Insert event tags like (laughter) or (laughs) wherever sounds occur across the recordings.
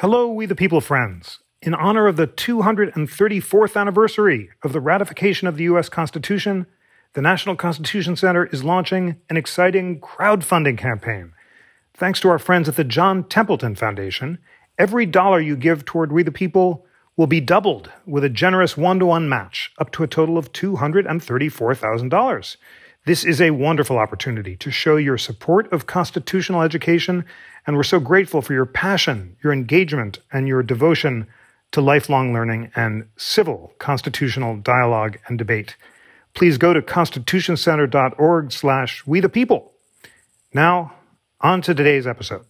Hello, we the people friends. In honor of the 234th anniversary of the ratification of the U.S. Constitution, the National Constitution Center is launching an exciting crowdfunding campaign. Thanks to our friends at the John Templeton Foundation, every dollar you give toward We the People will be doubled with a generous one to one match up to a total of $234,000. This is a wonderful opportunity to show your support of constitutional education and we're so grateful for your passion, your engagement, and your devotion to lifelong learning and civil constitutional dialogue and debate. Please go to constitutioncenter.org slash we the people. Now, on to today's episode.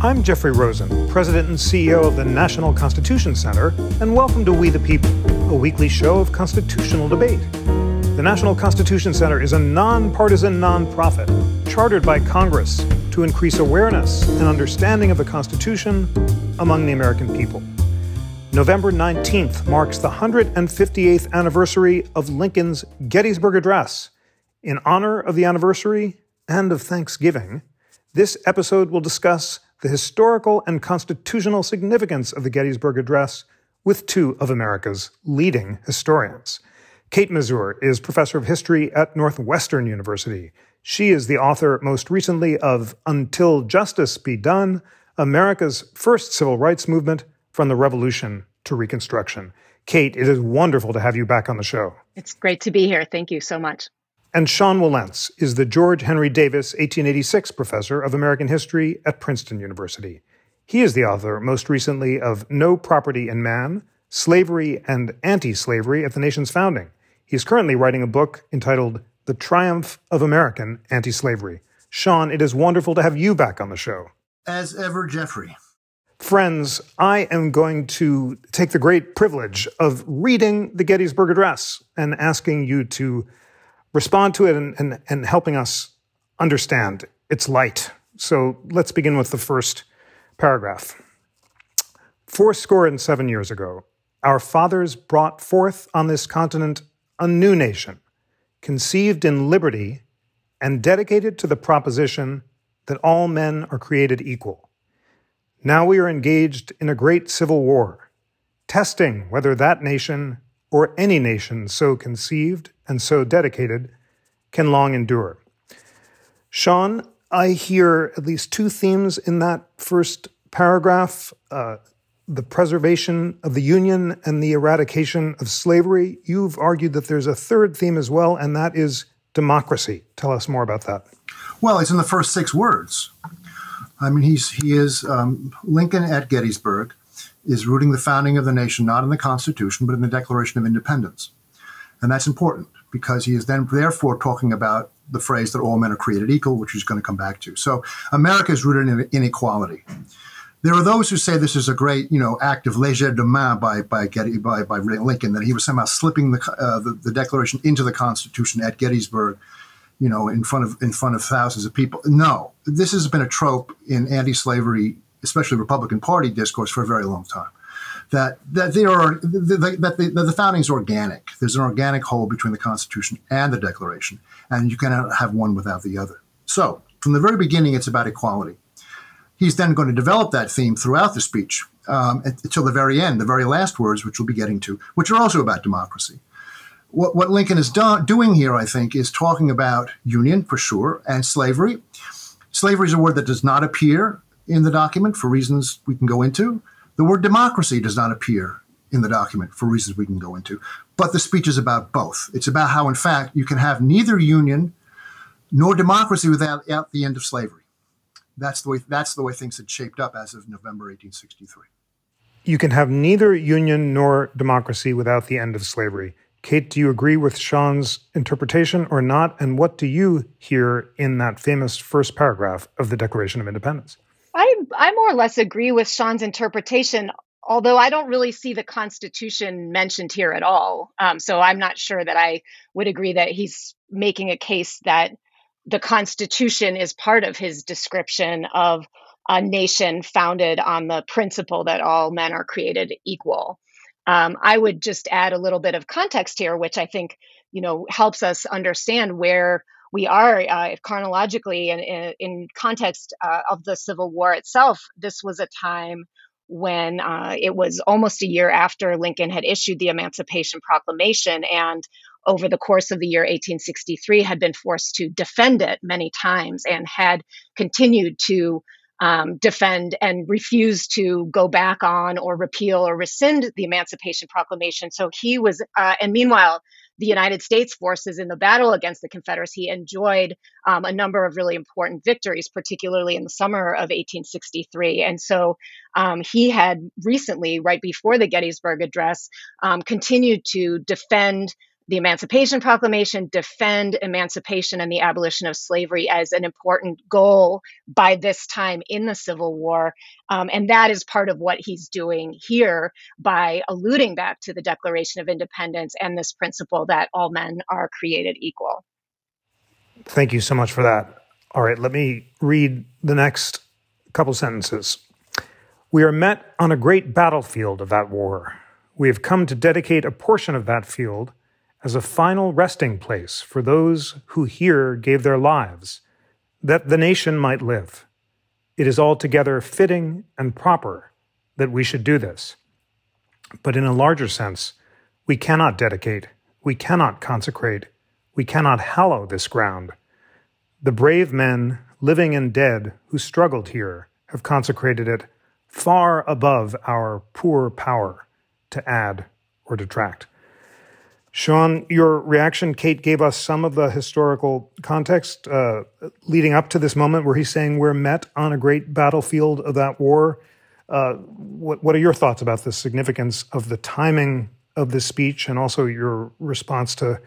I'm Jeffrey Rosen, President and CEO of the National Constitution Center, and welcome to We the People, a weekly show of constitutional debate. The National Constitution Center is a nonpartisan nonprofit chartered by Congress to increase awareness and understanding of the Constitution among the American people. November 19th marks the 158th anniversary of Lincoln's Gettysburg Address. In honor of the anniversary and of Thanksgiving, this episode will discuss the historical and constitutional significance of the Gettysburg Address with two of America's leading historians. Kate Masur is professor of history at Northwestern University. She is the author, most recently, of Until Justice Be Done America's First Civil Rights Movement from the Revolution to Reconstruction. Kate, it is wonderful to have you back on the show. It's great to be here. Thank you so much. And Sean Wilentz is the George Henry Davis 1886 Professor of American History at Princeton University. He is the author, most recently, of No Property in Man Slavery and Anti Slavery at the Nation's Founding. He is currently writing a book entitled The Triumph of American Anti Slavery. Sean, it is wonderful to have you back on the show. As ever, Jeffrey. Friends, I am going to take the great privilege of reading the Gettysburg Address and asking you to respond to it and, and, and helping us understand its light. So let's begin with the first paragraph. Fourscore and seven years ago, our fathers brought forth on this continent a new nation, conceived in liberty and dedicated to the proposition that all men are created equal. Now we are engaged in a great civil war, testing whether that nation or any nation so conceived and so dedicated can long endure. Sean, I hear at least two themes in that first paragraph. Uh, the preservation of the Union and the eradication of slavery. You've argued that there's a third theme as well, and that is democracy. Tell us more about that. Well, it's in the first six words. I mean, he's he is um, Lincoln at Gettysburg is rooting the founding of the nation not in the Constitution but in the Declaration of Independence, and that's important because he is then therefore talking about the phrase that all men are created equal, which he's going to come back to. So America is rooted in inequality. There are those who say this is a great, you know, act of legerdemain by by, Getty, by by Lincoln that he was somehow slipping the, uh, the, the Declaration into the Constitution at Gettysburg, you know, in front of in front of thousands of people. No, this has been a trope in anti-slavery, especially Republican Party discourse, for a very long time. That that there are that the, the, the founding is organic. There's an organic whole between the Constitution and the Declaration, and you cannot have one without the other. So from the very beginning, it's about equality he's then going to develop that theme throughout the speech um, until the very end, the very last words, which we'll be getting to, which are also about democracy. What, what Lincoln is do- doing here, I think, is talking about union for sure and slavery. Slavery is a word that does not appear in the document for reasons we can go into. The word democracy does not appear in the document for reasons we can go into. But the speech is about both. It's about how, in fact, you can have neither union nor democracy without the end of slavery that's the way that's the way things had shaped up as of November 1863. You can have neither union nor democracy without the end of slavery. Kate, do you agree with Sean's interpretation or not? And what do you hear in that famous first paragraph of the Declaration of Independence? I, I more or less agree with Sean's interpretation, although I don't really see the Constitution mentioned here at all. Um, so I'm not sure that I would agree that he's making a case that the Constitution is part of his description of a nation founded on the principle that all men are created equal. Um, I would just add a little bit of context here, which I think you know helps us understand where we are uh, chronologically and in, in, context uh, of the Civil War itself, this was a time when uh, it was almost a year after Lincoln had issued the Emancipation Proclamation and over the course of the year 1863 had been forced to defend it many times and had continued to um, defend and refuse to go back on or repeal or rescind the Emancipation Proclamation. So he was, uh, and meanwhile, the United States forces in the battle against the Confederacy enjoyed um, a number of really important victories, particularly in the summer of 1863. And so um, he had recently, right before the Gettysburg Address, um, continued to defend the Emancipation Proclamation, defend emancipation and the abolition of slavery as an important goal by this time in the Civil War. Um, and that is part of what he's doing here by alluding back to the Declaration of Independence and this principle that all men are created equal. Thank you so much for that. All right, let me read the next couple sentences. We are met on a great battlefield of that war. We have come to dedicate a portion of that field as a final resting place for those who here gave their lives, that the nation might live. It is altogether fitting and proper that we should do this. But in a larger sense, we cannot dedicate, we cannot consecrate, we cannot hallow this ground. The brave men, living and dead, who struggled here have consecrated it far above our poor power to add or detract. Sean, your reaction, Kate gave us some of the historical context uh, leading up to this moment where he's saying we're met on a great battlefield of that war. Uh, what, what are your thoughts about the significance of the timing of this speech and also your response to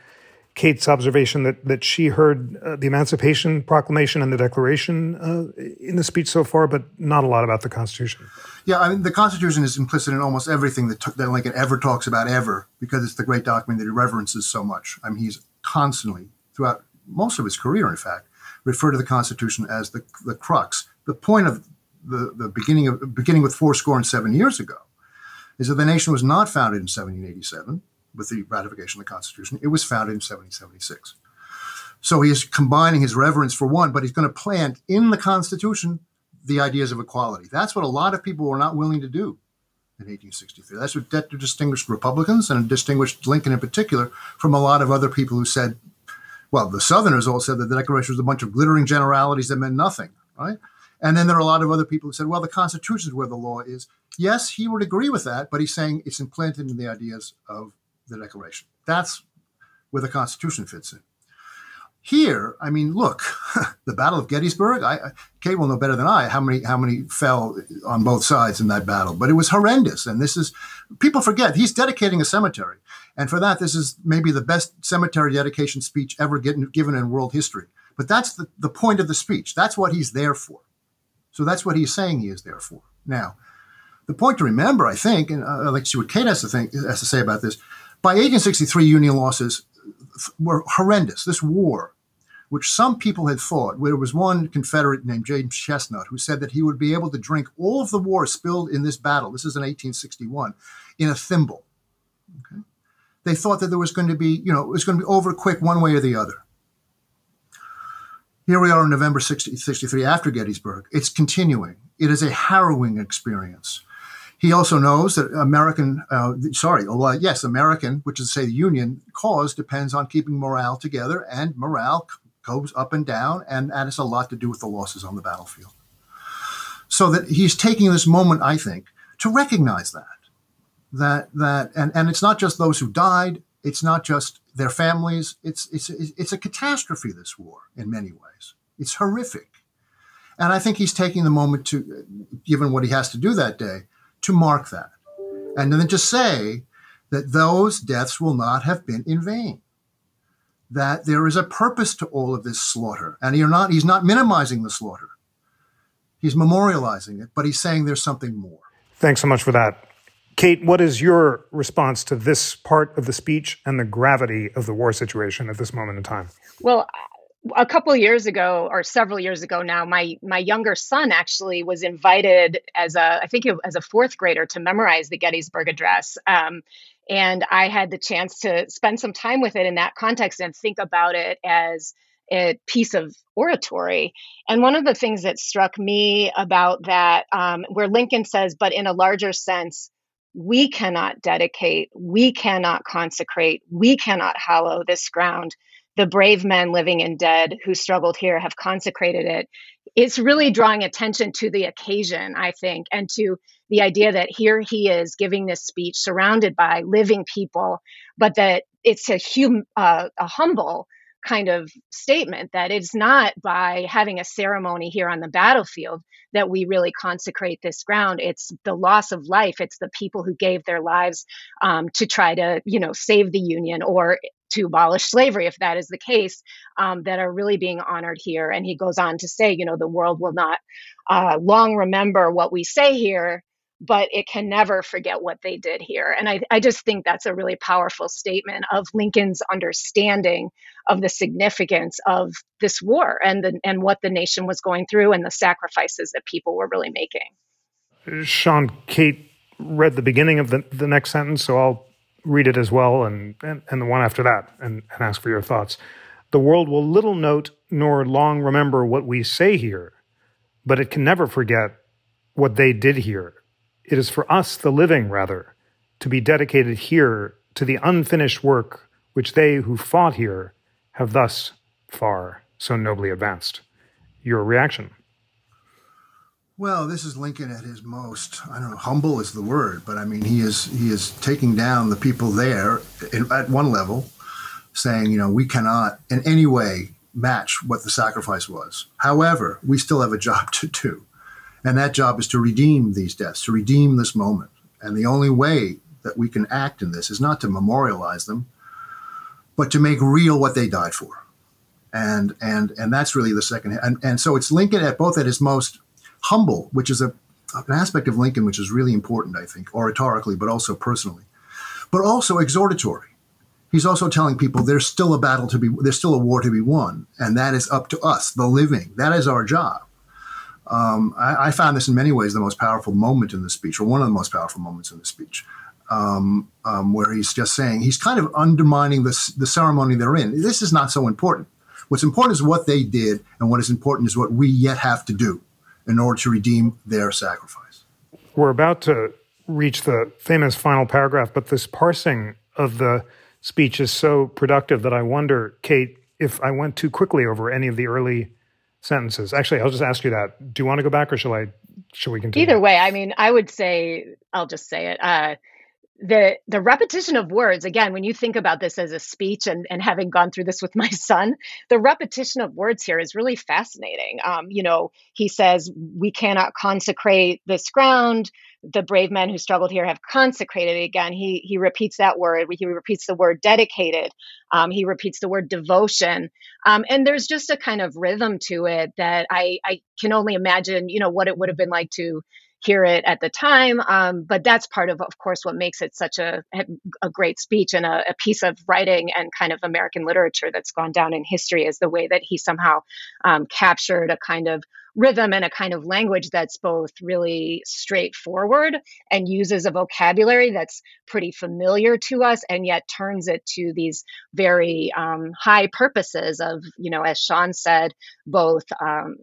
Kate's observation that that she heard uh, the Emancipation Proclamation and the Declaration uh, in the speech so far, but not a lot about the Constitution. Yeah, I mean the Constitution is implicit in almost everything that, t- that Lincoln ever talks about ever, because it's the great document that he reverences so much. I mean, he's constantly throughout most of his career, in fact, referred to the Constitution as the the crux. The point of the, the beginning of beginning with four score and seven years ago is that the nation was not founded in 1787 with the ratification of the Constitution. It was founded in 1776. So he is combining his reverence for one, but he's going to plant in the Constitution the ideas of equality. That's what a lot of people were not willing to do in 1863. That's what that distinguished Republicans and distinguished Lincoln in particular from a lot of other people who said, well, the Southerners all said that the Declaration was a bunch of glittering generalities that meant nothing, right? And then there are a lot of other people who said, well, the Constitution is where the law is. Yes, he would agree with that, but he's saying it's implanted in the ideas of the Declaration. That's where the Constitution fits in. Here, I mean, look, (laughs) the Battle of Gettysburg. I, Kate will know better than I how many how many fell on both sides in that battle, but it was horrendous. And this is people forget he's dedicating a cemetery, and for that, this is maybe the best cemetery dedication speech ever given in world history. But that's the, the point of the speech. That's what he's there for. So that's what he's saying he is there for. Now, the point to remember, I think, and uh, I'd like to see what Kate has to think has to say about this. By 1863, Union losses were horrendous. This war, which some people had thought, where there was one Confederate named James Chesnut who said that he would be able to drink all of the war spilled in this battle, this is in 1861, in a thimble. Okay? They thought that there was going to be, you know, it was going to be over quick one way or the other. Here we are in November 63 after Gettysburg. It's continuing. It is a harrowing experience. He also knows that American, uh, sorry, well, yes, American, which is to say the Union cause depends on keeping morale together, and morale goes up and down, and that has a lot to do with the losses on the battlefield. So that he's taking this moment, I think, to recognize that, that that, and and it's not just those who died, it's not just their families, it's it's it's a catastrophe. This war, in many ways, it's horrific, and I think he's taking the moment to, given what he has to do that day to mark that. And then to say that those deaths will not have been in vain. That there is a purpose to all of this slaughter. And you're not, he's not minimizing the slaughter. He's memorializing it, but he's saying there's something more. Thanks so much for that. Kate, what is your response to this part of the speech and the gravity of the war situation at this moment in time? Well, a couple years ago or several years ago now my my younger son actually was invited as a i think as a fourth grader to memorize the gettysburg address um, and i had the chance to spend some time with it in that context and think about it as a piece of oratory. And one of the things that struck me about that, um, where Lincoln says, but in a larger sense, we cannot dedicate, we cannot consecrate, we cannot hallow this ground. The brave men living and dead who struggled here have consecrated it. It's really drawing attention to the occasion, I think, and to the idea that here he is giving this speech surrounded by living people, but that it's a hum, uh, a humble kind of statement that it's not by having a ceremony here on the battlefield that we really consecrate this ground it's the loss of life it's the people who gave their lives um, to try to you know save the union or to abolish slavery if that is the case um, that are really being honored here and he goes on to say you know the world will not uh, long remember what we say here but it can never forget what they did here. And I, I just think that's a really powerful statement of Lincoln's understanding of the significance of this war and the, and what the nation was going through and the sacrifices that people were really making. Sean, Kate read the beginning of the, the next sentence, so I'll read it as well and, and, and the one after that and, and ask for your thoughts. The world will little note nor long remember what we say here, but it can never forget what they did here it is for us, the living, rather, to be dedicated here to the unfinished work which they who fought here have thus far so nobly advanced. Your reaction? Well, this is Lincoln at his most. I don't know. Humble is the word, but I mean, he is he is taking down the people there in, at one level, saying, you know, we cannot in any way match what the sacrifice was. However, we still have a job (laughs) to do. And that job is to redeem these deaths, to redeem this moment. And the only way that we can act in this is not to memorialize them, but to make real what they died for. And and and that's really the second. And and so it's Lincoln at both at his most humble, which is a an aspect of Lincoln which is really important, I think, oratorically, but also personally, but also exhortatory. He's also telling people there's still a battle to be, there's still a war to be won, and that is up to us, the living. That is our job. Um, I, I, found this in many ways the most powerful moment in the speech, or one of the most powerful moments in the speech, um, um, where he's just saying he's kind of undermining the, the ceremony they're in. This is not so important. What's important is what they did, and what is important is what we yet have to do in order to redeem their sacrifice. We're about to reach the famous final paragraph, but this parsing of the speech is so productive that I wonder, Kate, if I went too quickly over any of the early sentences. Actually, I'll just ask you that. Do you want to go back or shall I shall we continue? Either way, I mean, I would say I'll just say it. Uh, the the repetition of words again when you think about this as a speech and and having gone through this with (laughs) my son the repetition of words here is really fascinating um, you know he says we cannot consecrate this ground the brave men who struggled here have consecrated it again. He he repeats that word. He repeats the word dedicated. Um, he repeats the word devotion. Um, and there's just a kind of rhythm to it that I I can only imagine. You know what it would have been like to hear it at the time. Um, but that's part of, of course, what makes it such a, a great speech and a, a, piece of writing and kind of American literature that's gone down in history is the way that he somehow um, captured a kind of rhythm and a kind of language that's both really straightforward and uses a vocabulary that's pretty familiar to us and yet turns it to these very um, high purposes of you know as sean said both um,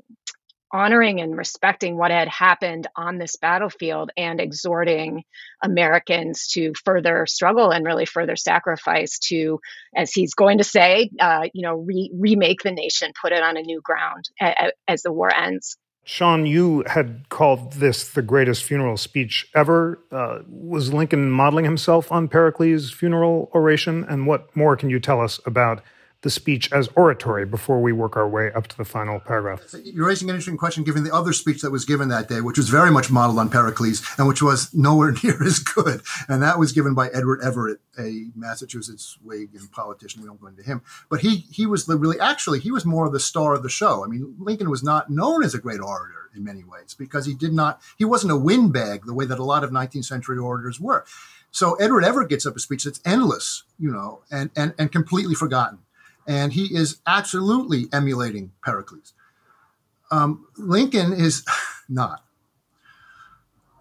honoring and respecting what had happened on this battlefield and exhorting Americans to further struggle and really further sacrifice to, as he's going to say, uh, you know, re- remake the nation, put it on a new ground a- a- as the war ends. Sean, you had called this the greatest funeral speech ever. Uh, was Lincoln modeling himself on Pericles' funeral oration? And what more can you tell us about the speech as oratory before we work our way up to the final paragraph. You're raising an interesting question given the other speech that was given that day, which was very much modeled on Pericles and which was nowhere (laughs) near as good. And that was given by Edward Everett, a Massachusetts Whig and politician. We don't go into him. But he he was the really actually he was more of the star of the show. I mean, Lincoln was not known as a great orator in many ways because he did not he wasn't a windbag the way that a lot of 19th century orators were. So Edward Everett gets up a speech that's endless, you know, and and and completely forgotten and he is absolutely emulating Pericles. Um, Lincoln is (laughs) not,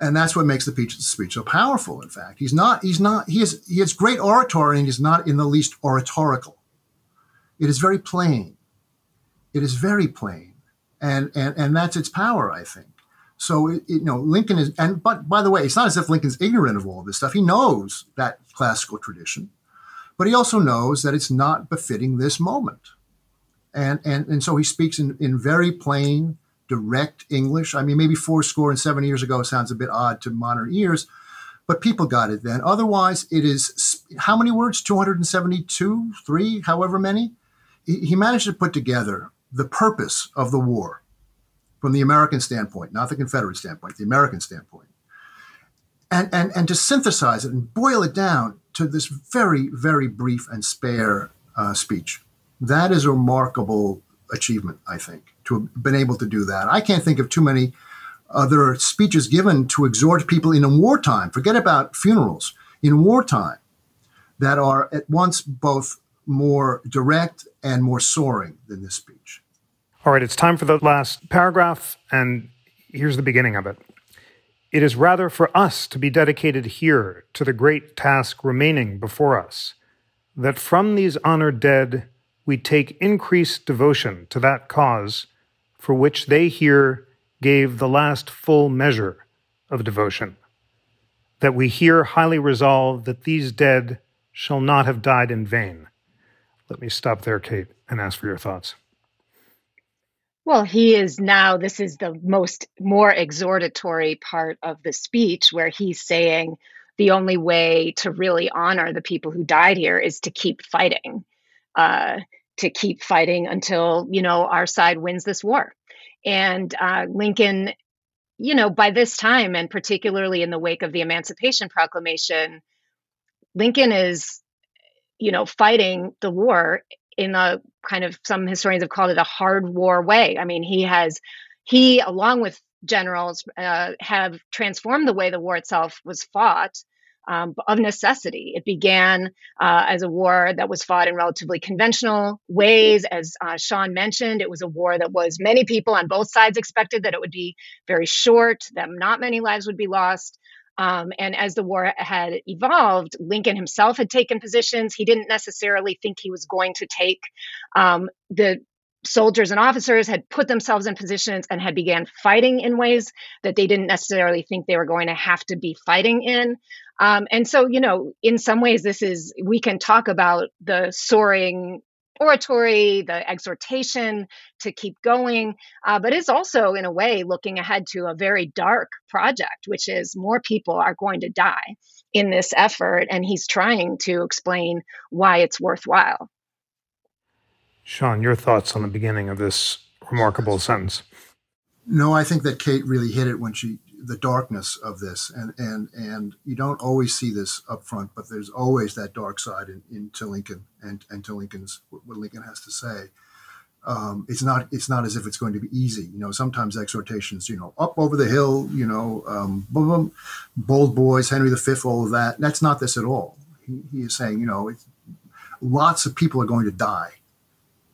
and that's what makes the speech so powerful. In fact, he's not. He's not. He is. He has great oratory, and he's not in the least oratorical. It is very plain. It is very plain, and and and that's its power, I think. So it, you know, Lincoln is, and but by the way, it's not as if Lincoln's ignorant of all this stuff. He knows that classical tradition, but he also knows that it's not befitting this moment, and and and so he speaks in in very plain, direct English. I mean, maybe four score and seven years ago sounds a bit odd to modern ears, but people got it then. Otherwise, it is how many words? Two hundred and seventy-two, three, however many. He, he managed to put together the purpose of the war from the American standpoint, not the Confederate standpoint, the American standpoint. And, and, and to synthesize it and boil it down to this very, very brief and spare uh, speech. That is a remarkable achievement, I think, to have been able to do that. I can't think of too many other speeches given to exhort people in a wartime, forget about funerals, in wartime, that are at once both more direct and more soaring than this speech. All right, it's time for the last paragraph, and here's the beginning of it. It is rather for us to be dedicated here to the great task remaining before us, that from these honored dead we take increased devotion to that cause for which they here gave the last full measure of devotion, that we here highly resolve that these dead shall not have died in vain. Let me stop there, Kate, and ask for your thoughts. Well, he is now, this is the most more exhortatory part of the speech where he's saying the only way to really honor the people who died here is to keep fighting, uh, to keep fighting until, you know, our side wins this war. And uh, Lincoln, you know, by this time, and particularly in the wake of the Emancipation Proclamation, Lincoln is, you know, fighting the war in a kind of some historians have called it a hard war way. I mean, he has he along with generals uh, have transformed the way the war itself was fought um, of necessity. It began uh, as a war that was fought in relatively conventional ways. As uh, Sean mentioned, it was a war that was many people on both sides expected that it would be very short, that not many lives would be lost. Um, and as the war had evolved, Lincoln himself had taken positions. He didn't necessarily think he was going to take. Um, the soldiers and officers had put themselves in positions and had began fighting in ways that they didn't necessarily think they were going to have to be fighting in. Um, and so, you know, in some ways, this is we can talk about the soaring oratory, the exhortation to keep going, uh, but it's also, in a way, looking ahead to a very dark project, which is more people are going to die in this effort. And he's trying to explain why it's worthwhile. Sean, your thoughts on the beginning of this remarkable sentence? No, I think that Kate really hit it when she the darkness of this, and and and you don't always see this up front, but there's always that dark side in, into Lincoln and and to Lincoln's what Lincoln has to say. Um, it's not it's not as if it's going to be easy. You know, sometimes exhortations, you know, up over the hill, you know, um, boom, boom, bold boys, Henry V, all of that. That's not this at all. He, he is saying, you know, lots of people are going to die.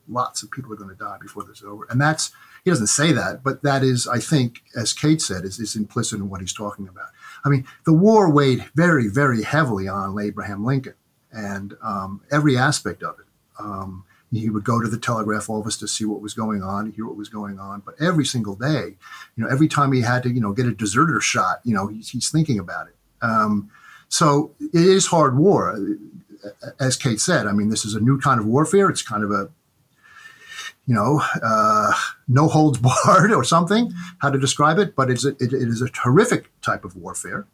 Lots of people are going to die before this is over, and that's he doesn't say that, but that is, I think, as Kate said, is, is implicit in what he's talking about. I mean, the war weighed very, very heavily on Abraham Lincoln and um, every aspect of it. Um, he would go to the telegraph office to see what was going on, hear what was going on. But every single day, you know, every time he had to, you know, get a deserter shot, you know, he's, he's thinking about it. Um, so it is hard war, as Kate said. I mean, this is a new kind of warfare. It's kind of a you know, uh, no holds (laughs) barred or something, how to describe it, but it's a, it, it is a terrific type of warfare.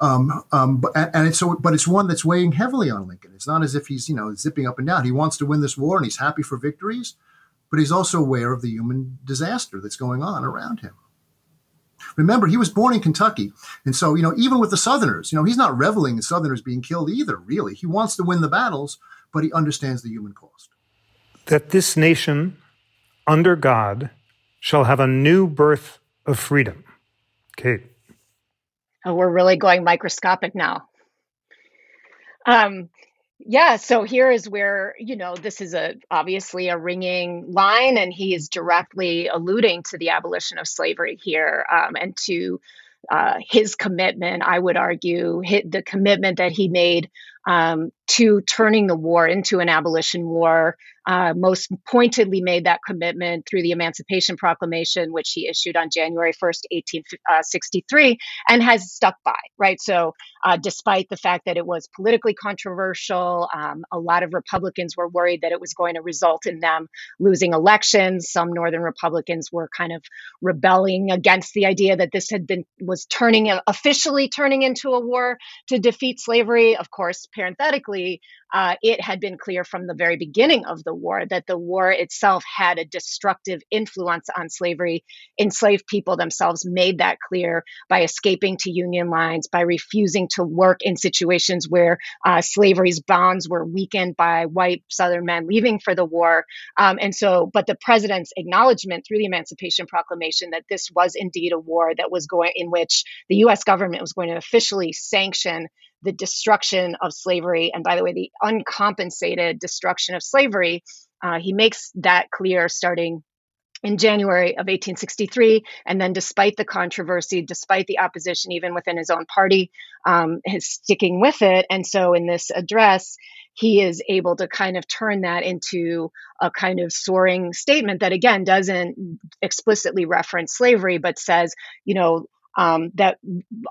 Um, um, but, and it's but it's one that's weighing heavily on Lincoln. It's not as if he's, you know, zipping up and down. He wants to win this war and he's happy for victories, but he's also aware of the human disaster that's going on around him. Remember, he was born in Kentucky. And so, you know, even with the Southerners, you know, he's not reveling in Southerners being killed either, really. He wants to win the battles, but he understands the human cost that this nation, under God, shall have a new birth of freedom. Kate. Oh, we're really going microscopic now. Um, yeah, so here is where, you know, this is a obviously a ringing line, and he is directly alluding to the abolition of slavery here um, and to uh, his commitment, I would argue, hit the commitment that he made um, to turning the war into an abolition war. Uh, most pointedly made that commitment through the Emancipation Proclamation, which he issued on January 1st, 1863, uh, and has stuck by, right? So, uh, despite the fact that it was politically controversial, um, a lot of Republicans were worried that it was going to result in them losing elections. Some Northern Republicans were kind of rebelling against the idea that this had been was turning officially turning into a war to defeat slavery. Of course, parenthetically, uh, it had been clear from the very beginning of the war that the war itself had a destructive influence on slavery. Enslaved people themselves made that clear by escaping to Union lines, by refusing to work in situations where uh, slavery's bonds were weakened by white Southern men leaving for the war. Um, and so, but the president's acknowledgement through the Emancipation Proclamation that this was indeed a war that was going in which the U.S. government was going to officially sanction the destruction of slavery, and by the way, the uncompensated destruction of slavery. Uh, he makes that clear starting in January of 1863. And then, despite the controversy, despite the opposition, even within his own party, um, is sticking with it. And so, in this address, he is able to kind of turn that into a kind of soaring statement that, again, doesn't explicitly reference slavery, but says, you know, um, that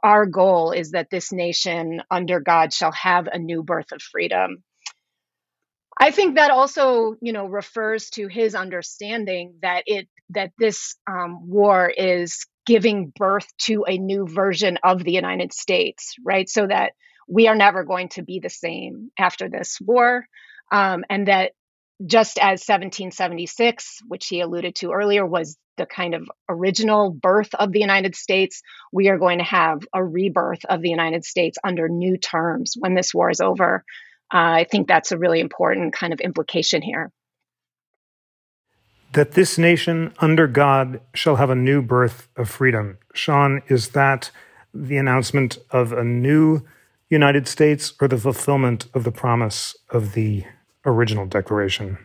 our goal is that this nation under God shall have a new birth of freedom. I think that also, you know, refers to his understanding that it that this um, war is giving birth to a new version of the United States, right? So that we are never going to be the same after this war, um, and that just as 1776, which he alluded to earlier, was the kind of original birth of the United States, we are going to have a rebirth of the United States under new terms when this war is over. Uh, I think that's a really important kind of implication here. That this nation under God shall have a new birth of freedom. Sean, is that the announcement of a new United States or the fulfillment of the promise of the original declaration?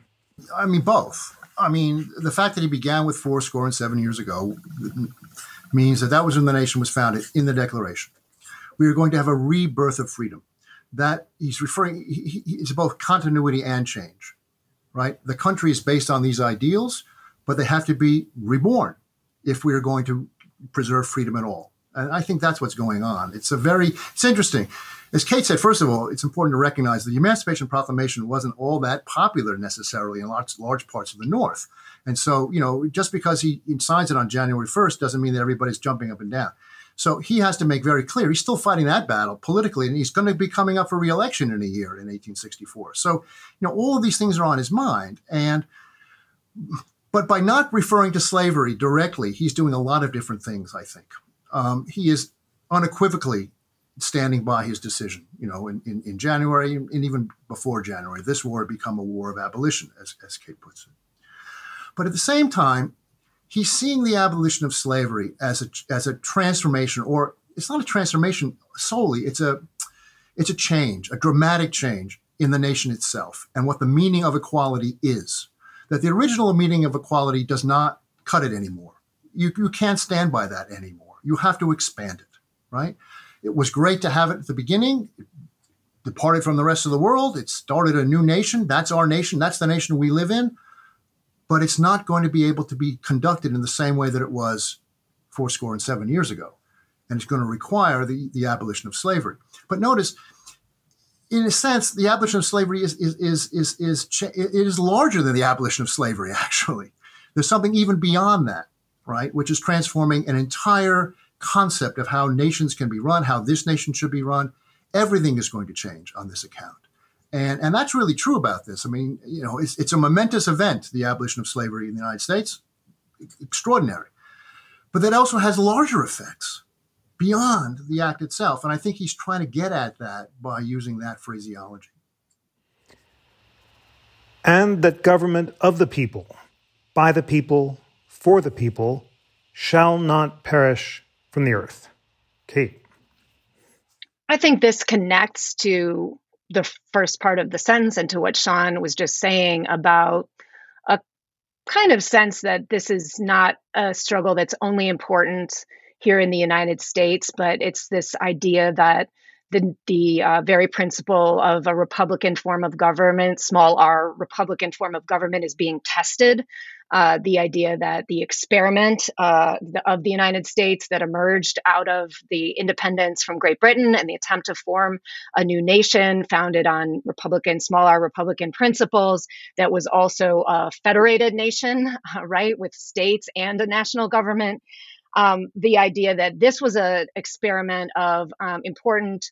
I mean, both. I mean, the fact that he began with four score and seven years ago means that that was when the nation was founded in the Declaration. We are going to have a rebirth of freedom. That he's referring, he, he, it's both continuity and change, right? The country is based on these ideals, but they have to be reborn if we are going to preserve freedom at all. And I think that's what's going on. It's a very, it's interesting as Kate said, first of all, it's important to recognize that the Emancipation Proclamation wasn't all that popular necessarily in large, large parts of the North. And so, you know, just because he signs it on January 1st doesn't mean that everybody's jumping up and down. So he has to make very clear he's still fighting that battle politically, and he's going to be coming up for reelection in a year in 1864. So, you know, all of these things are on his mind. And but by not referring to slavery directly, he's doing a lot of different things, I think. Um, he is unequivocally standing by his decision. You know, in, in, in, January and even before January, this war had become a war of abolition, as, as Kate puts it. But at the same time, he's seeing the abolition of slavery as a as a transformation, or it's not a transformation solely. It's a it's a change, a dramatic change in the nation itself, and what the meaning of equality is. That the original meaning of equality does not cut it anymore. You, you can't stand by that anymore. You have to expand it, right? It was great to have it at the beginning. It departed from the rest of the world. It started a new nation. That's our nation. That's the nation we live in. But it's not going to be able to be conducted in the same way that it was four score and seven years ago. And it's going to require the, the abolition of slavery. But notice, in a sense, the abolition of slavery is, is, is, is, is, it is larger than the abolition of slavery, (laughs) actually. There's something even beyond that, right? Which is transforming an entire concept of how nations can be run, how this nation should be run, everything is going to change on this account. And, and that's really true about this. I mean, you know, it's, it's a momentous event, the abolition of slavery in the United States, extraordinary. But that also has larger effects beyond the act itself. And I think he's trying to get at that by using that phraseology. And that government of the people, by the people, for the people, shall not perish from the earth. Kate. I think this connects to the first part of the sentence and to what Sean was just saying about a kind of sense that this is not a struggle that's only important here in the United States, but it's this idea that the, the uh, very principle of a Republican form of government, small r Republican form of government, is being tested. Uh, the idea that the experiment uh, of the United States that emerged out of the independence from Great Britain and the attempt to form a new nation founded on Republican, small r Republican principles, that was also a federated nation, (laughs) right, with states and a national government um, the idea that this was an experiment of um, important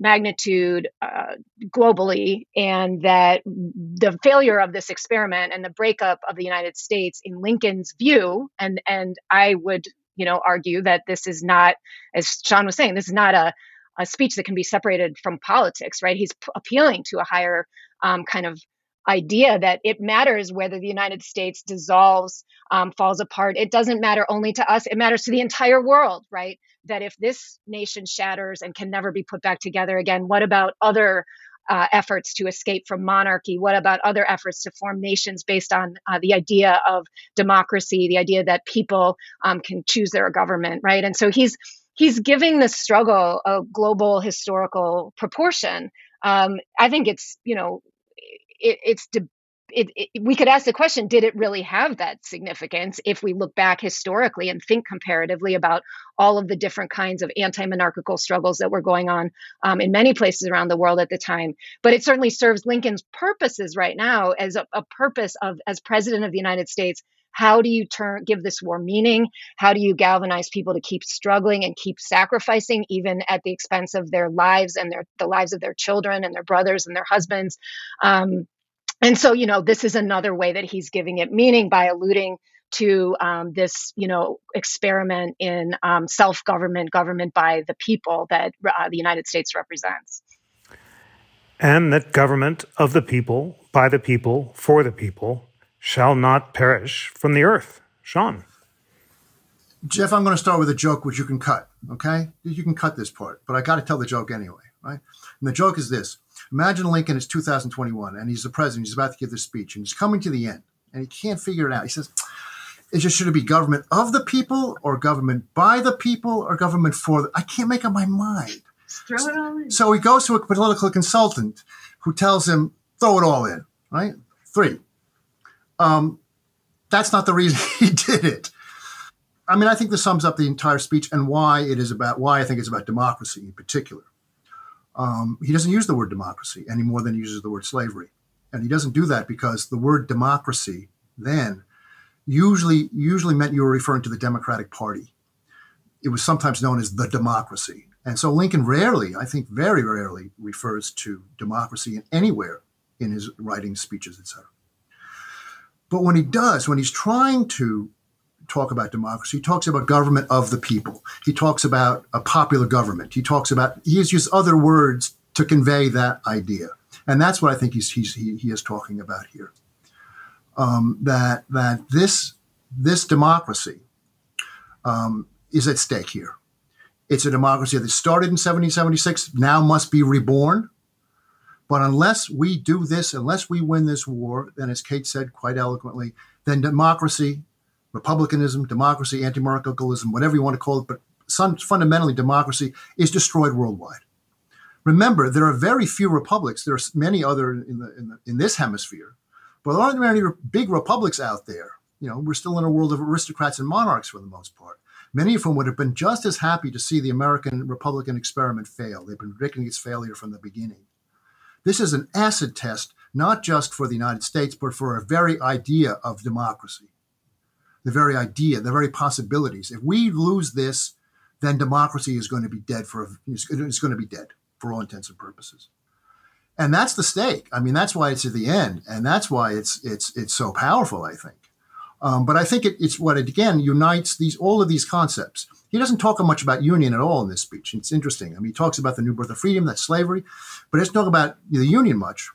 magnitude uh, globally, and that the failure of this experiment and the breakup of the United States, in Lincoln's view, and and I would you know argue that this is not, as Sean was saying, this is not a a speech that can be separated from politics, right? He's p- appealing to a higher um, kind of idea that it matters whether the United States dissolves, um, falls apart. It doesn't matter only to us, it matters to the entire world, right? That if this nation shatters and can never be put back together again, what about other? Uh, efforts to escape from monarchy? What about other efforts to form nations based on uh, the idea of democracy, the idea that people um, can choose their government, right? And so he's he's giving the struggle a global historical proportion. Um, I think it's you know it, it's de- it, it, we could ask the question did it really have that significance if we look back historically and think comparatively about all of the different kinds of anti-monarchical struggles that were going on um, in many places around the world at the time? But it certainly serves lincoln's purposes right now as a, a purpose of as president of the united states how do you turn give this war meaning? How do you galvanize people to keep struggling and keep sacrificing even at the expense of their lives and their the lives of their children and their brothers and their husbands? Um, and so you know this is another way that he's giving it meaning by alluding to um, this you know experiment in um, self-government government by the people that uh, the united states represents. And that government of the people by the people for the people shall not perish from the earth sean jeff i'm going to start with a joke which you can cut okay you can cut this part but i got to tell the joke anyway right and the joke is this Imagine Lincoln is 2021 and he's the president. He's about to give this speech and he's coming to the end and he can't figure it out. He says, "It just should it be government of the people or government by the people or government for the?" I can't make up my mind. Throw it all in. So he goes to a political consultant who tells him, "Throw it all in." Right? Three. Um, that's not the reason (laughs) he did it. I mean, I think this sums up the entire speech and why it is about why I think it's about democracy in particular. Um, he doesn't use the word democracy any more than he uses the word slavery. And he doesn't do that because the word democracy then usually usually meant you were referring to the Democratic Party. It was sometimes known as the democracy. And so Lincoln rarely, I think very rarely, refers to democracy in anywhere in his writings, speeches, etc. But when he does, when he's trying to talk about democracy. He talks about government of the people. He talks about a popular government. He talks about he used other words to convey that idea, and that's what I think he's, he's he, he is talking about here. Um, that that this this democracy um, is at stake here. It's a democracy that started in 1776, now must be reborn. But unless we do this, unless we win this war, then as Kate said quite eloquently, then democracy republicanism, democracy, anti-monarchicalism, whatever you want to call it, but fundamentally democracy is destroyed worldwide. Remember, there are very few republics. There are many other in, the, in, the, in this hemisphere, but there aren't many big republics out there. You know, we're still in a world of aristocrats and monarchs for the most part. Many of whom would have been just as happy to see the American Republican experiment fail. They've been predicting its failure from the beginning. This is an acid test, not just for the United States, but for a very idea of democracy the very idea, the very possibilities. If we lose this, then democracy is going to be dead for it's going to be dead for all intents and purposes. And that's the stake. I mean, that's why it's at the end, and that's why it's it's it's so powerful. I think. Um, but I think it, it's what it again unites these all of these concepts. He doesn't talk much about union at all in this speech. It's interesting. I mean, he talks about the new birth of freedom, that's slavery, but he doesn't talk about the union much.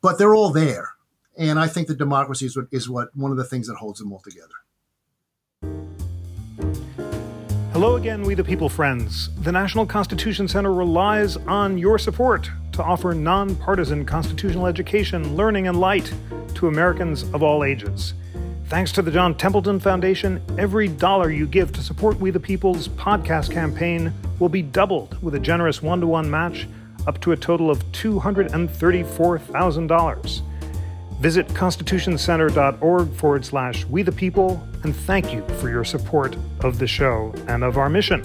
But they're all there, and I think that democracy is what is what one of the things that holds them all together. Hello again, we the people friends. The National Constitution Center relies on your support to offer nonpartisan constitutional education, learning, and light to Americans of all ages. Thanks to the John Templeton Foundation, every dollar you give to support We the People's podcast campaign will be doubled with a generous one to one match up to a total of $234,000. Visit constitutioncenter.org forward slash we the people and thank you for your support of the show and of our mission.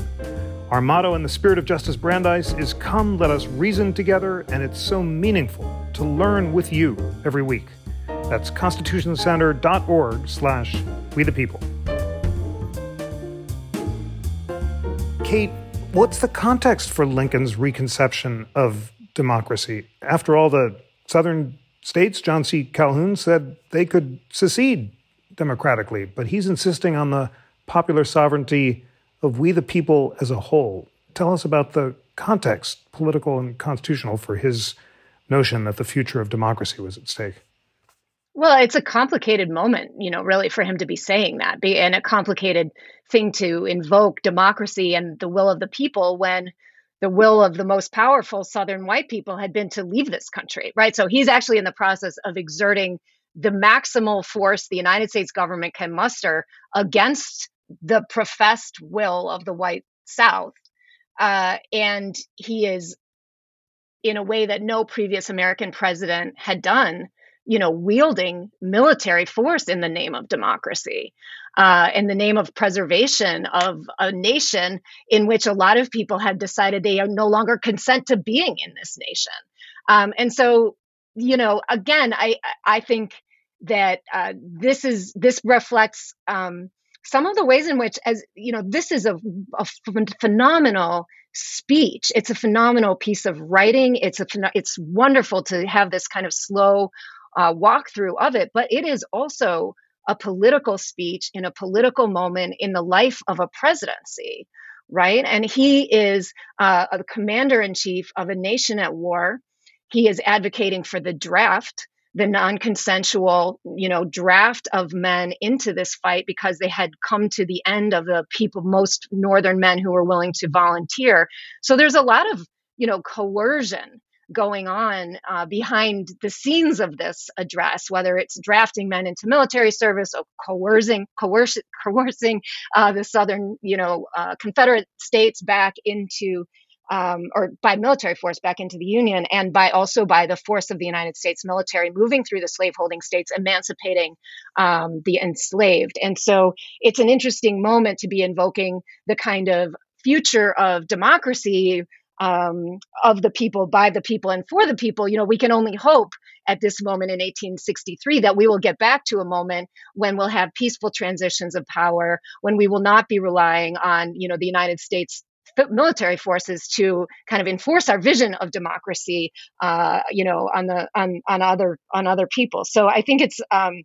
Our motto in the spirit of Justice Brandeis is Come, let us reason together, and it's so meaningful to learn with you every week. That's constitutioncenter.org slash we the people. Kate, what's the context for Lincoln's reconception of democracy? After all, the southern states, John C. Calhoun said they could secede democratically, but he's insisting on the popular sovereignty of we the people as a whole. Tell us about the context, political and constitutional, for his notion that the future of democracy was at stake. Well, it's a complicated moment, you know, really for him to be saying that, be, and a complicated thing to invoke democracy and the will of the people when the will of the most powerful Southern white people had been to leave this country, right? So he's actually in the process of exerting the maximal force the United States government can muster against the professed will of the white South. Uh, and he is, in a way that no previous American president had done, you know, wielding military force in the name of democracy, uh, in the name of preservation of a nation in which a lot of people had decided they are no longer consent to being in this nation. Um, and so, you know, again, I I think that uh, this is this reflects um, some of the ways in which, as you know, this is a, a phenomenal speech. It's a phenomenal piece of writing. It's a it's wonderful to have this kind of slow uh, walkthrough of it, but it is also a political speech in a political moment in the life of a presidency, right? And he is uh, a commander in chief of a nation at war. He is advocating for the draft, the non-consensual, you know, draft of men into this fight because they had come to the end of the people, most northern men who were willing to volunteer. So there's a lot of, you know, coercion going on uh, behind the scenes of this address, whether it's drafting men into military service or coercing coerc- coercing uh, the southern, you know, uh, Confederate states back into. Um, or by military force back into the Union, and by also by the force of the United States military moving through the slaveholding states, emancipating um, the enslaved. And so it's an interesting moment to be invoking the kind of future of democracy um, of the people, by the people, and for the people, you know, we can only hope at this moment in 1863 that we will get back to a moment when we'll have peaceful transitions of power, when we will not be relying on, you know, the United States military forces to kind of enforce our vision of democracy, uh, you know, on the on on other on other people. So I think it's um,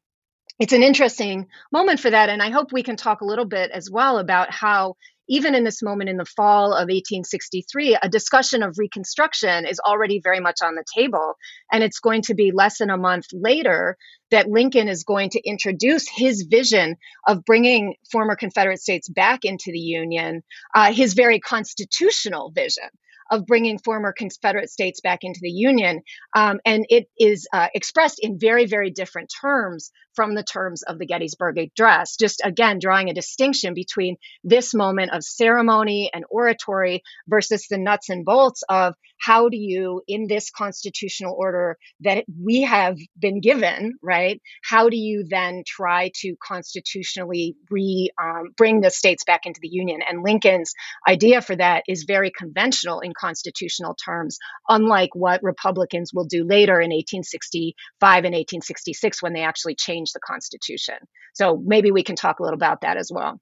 it's an interesting moment for that, and I hope we can talk a little bit as well about how even in this moment in the fall of 1863, a discussion of Reconstruction is already very much on the table. And it's going to be less than a month later that Lincoln is going to introduce his vision of bringing former Confederate states back into the Union, uh, his very constitutional vision of bringing former Confederate states back into the Union. Um, and it is uh, expressed in very, very different terms from the terms of the Gettysburg Address, just again drawing a distinction between this moment of ceremony and oratory versus the nuts and bolts of how do you, in this constitutional order that we have been given, right? How do you then try to constitutionally re um, bring the states back into the Union? And Lincoln's idea for that is very conventional in constitutional terms, unlike what Republicans will do later in 1865 and 1866 when they actually change the Constitution. So maybe we can talk a little about that as well.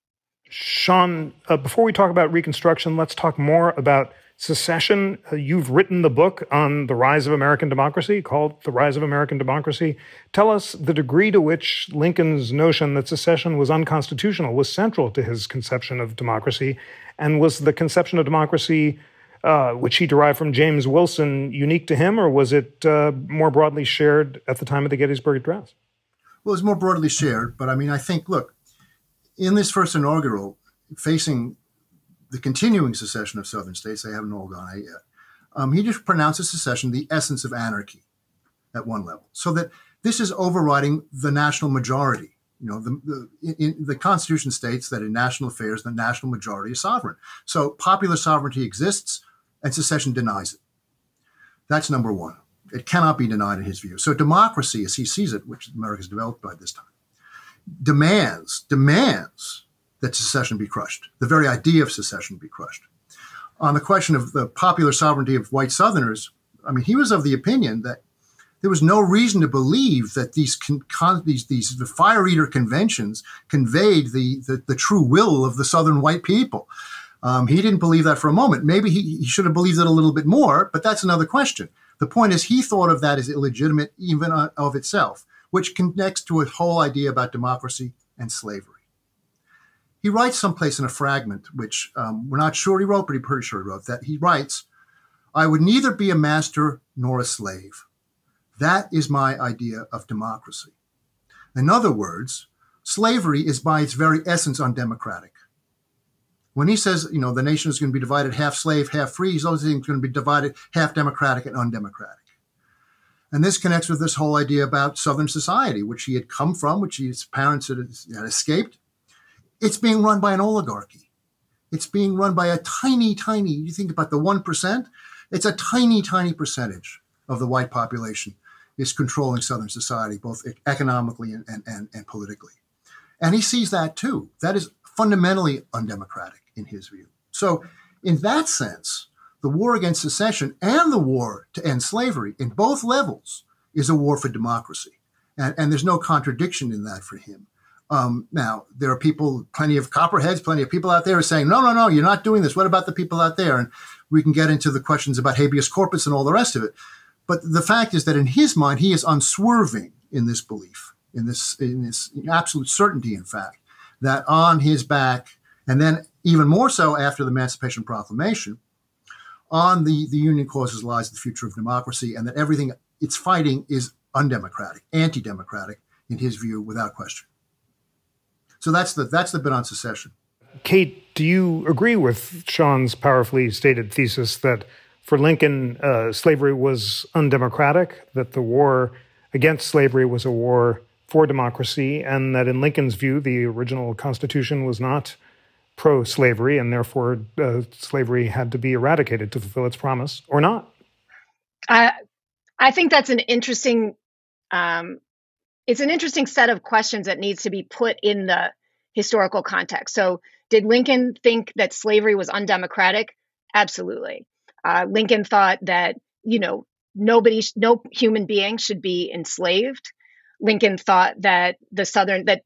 Sean, uh, before we talk about Reconstruction, let's talk more about secession. Uh, you've written the book on the rise of American democracy called The Rise of American Democracy. Tell us the degree to which Lincoln's notion that secession was unconstitutional was central to his conception of democracy. And was the conception of democracy, uh, which he derived from James Wilson, unique to him, or was it uh, more broadly shared at the time of the Gettysburg Address? Well, it's more broadly shared, but I mean, I think, look, in this first inaugural, facing the continuing secession of southern states, they haven't all gone out yet. Um, he just pronounces secession the essence of anarchy at one level, so that this is overriding the national majority You know, the, the, in, the Constitution states that in national affairs, the national majority is sovereign. So popular sovereignty exists, and secession denies it. That's number one. It cannot be denied in his view. So democracy, as he sees it, which America has developed by this time, demands demands that secession be crushed. The very idea of secession be crushed. On the question of the popular sovereignty of white Southerners, I mean, he was of the opinion that there was no reason to believe that these con- these these the fire eater conventions conveyed the, the, the true will of the Southern white people. Um, he didn't believe that for a moment. Maybe he, he should have believed it a little bit more, but that's another question. The point is, he thought of that as illegitimate, even of itself, which connects to a whole idea about democracy and slavery. He writes someplace in a fragment, which um, we're not sure he wrote, but he's pretty sure he wrote that. He writes, I would neither be a master nor a slave. That is my idea of democracy. In other words, slavery is by its very essence undemocratic. When he says, you know, the nation is going to be divided half slave, half free, he's always going to be divided half democratic and undemocratic. And this connects with this whole idea about Southern society, which he had come from, which his parents had, had escaped. It's being run by an oligarchy. It's being run by a tiny, tiny, you think about the 1%, it's a tiny, tiny percentage of the white population is controlling Southern society, both economically and, and, and, politically. And he sees that too. That is fundamentally undemocratic in his view. So, in that sense, the war against secession and the war to end slavery in both levels is a war for democracy. And, and there's no contradiction in that for him. Um, now, there are people, plenty of copperheads, plenty of people out there saying, no, no, no, you're not doing this. What about the people out there? And we can get into the questions about habeas corpus and all the rest of it. But the fact is that in his mind, he is unswerving in this belief, in this, in this absolute certainty, in fact, that on his back, and then even more so after the Emancipation Proclamation, on the, the Union causes lies the future of democracy, and that everything it's fighting is undemocratic, anti-democratic, in his view, without question. So that's the that's the bit on secession. Kate, do you agree with Sean's powerfully stated thesis that for Lincoln, uh, slavery was undemocratic, that the war against slavery was a war for democracy, and that in Lincoln's view, the original Constitution was not pro slavery, and therefore uh, slavery had to be eradicated to fulfill its promise, or not? I, I think that's an interesting. Um, it's an interesting set of questions that needs to be put in the historical context. So, did Lincoln think that slavery was undemocratic? Absolutely. Uh, Lincoln thought that you know nobody, no human being should be enslaved. Lincoln thought that the Southern that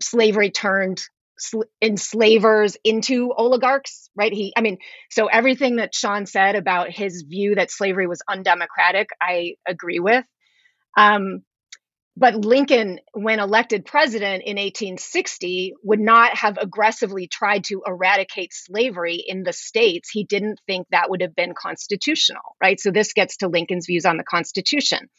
slavery turned sl- enslavers into oligarchs, right? He, I mean, so everything that Sean said about his view that slavery was undemocratic, I agree with. Um, but Lincoln, when elected president in 1860, would not have aggressively tried to eradicate slavery in the states. He didn't think that would have been constitutional, right? So this gets to Lincoln's views on the Constitution.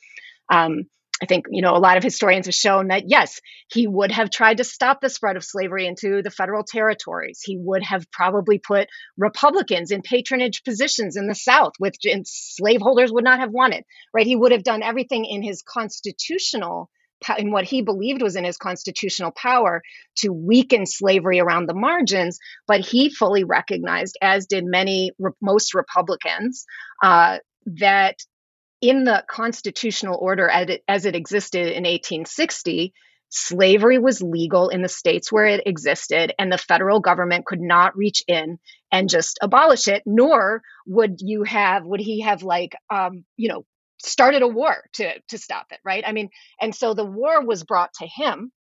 Um, I think, you know, a lot of historians have shown that yes, he would have tried to stop the spread of slavery into the federal territories. He would have probably put Republicans in patronage positions in the South, which slaveholders would not have wanted, right? He would have done everything in his constitutional in what he believed was in his constitutional power to weaken slavery around the margins, but he fully recognized, as did many most Republicans, uh, that in the constitutional order as it, as it existed in 1860, slavery was legal in the states where it existed, and the federal government could not reach in and just abolish it. Nor would you have would he have like um, you know started a war to to stop it, right? I mean, and so the war was brought to him,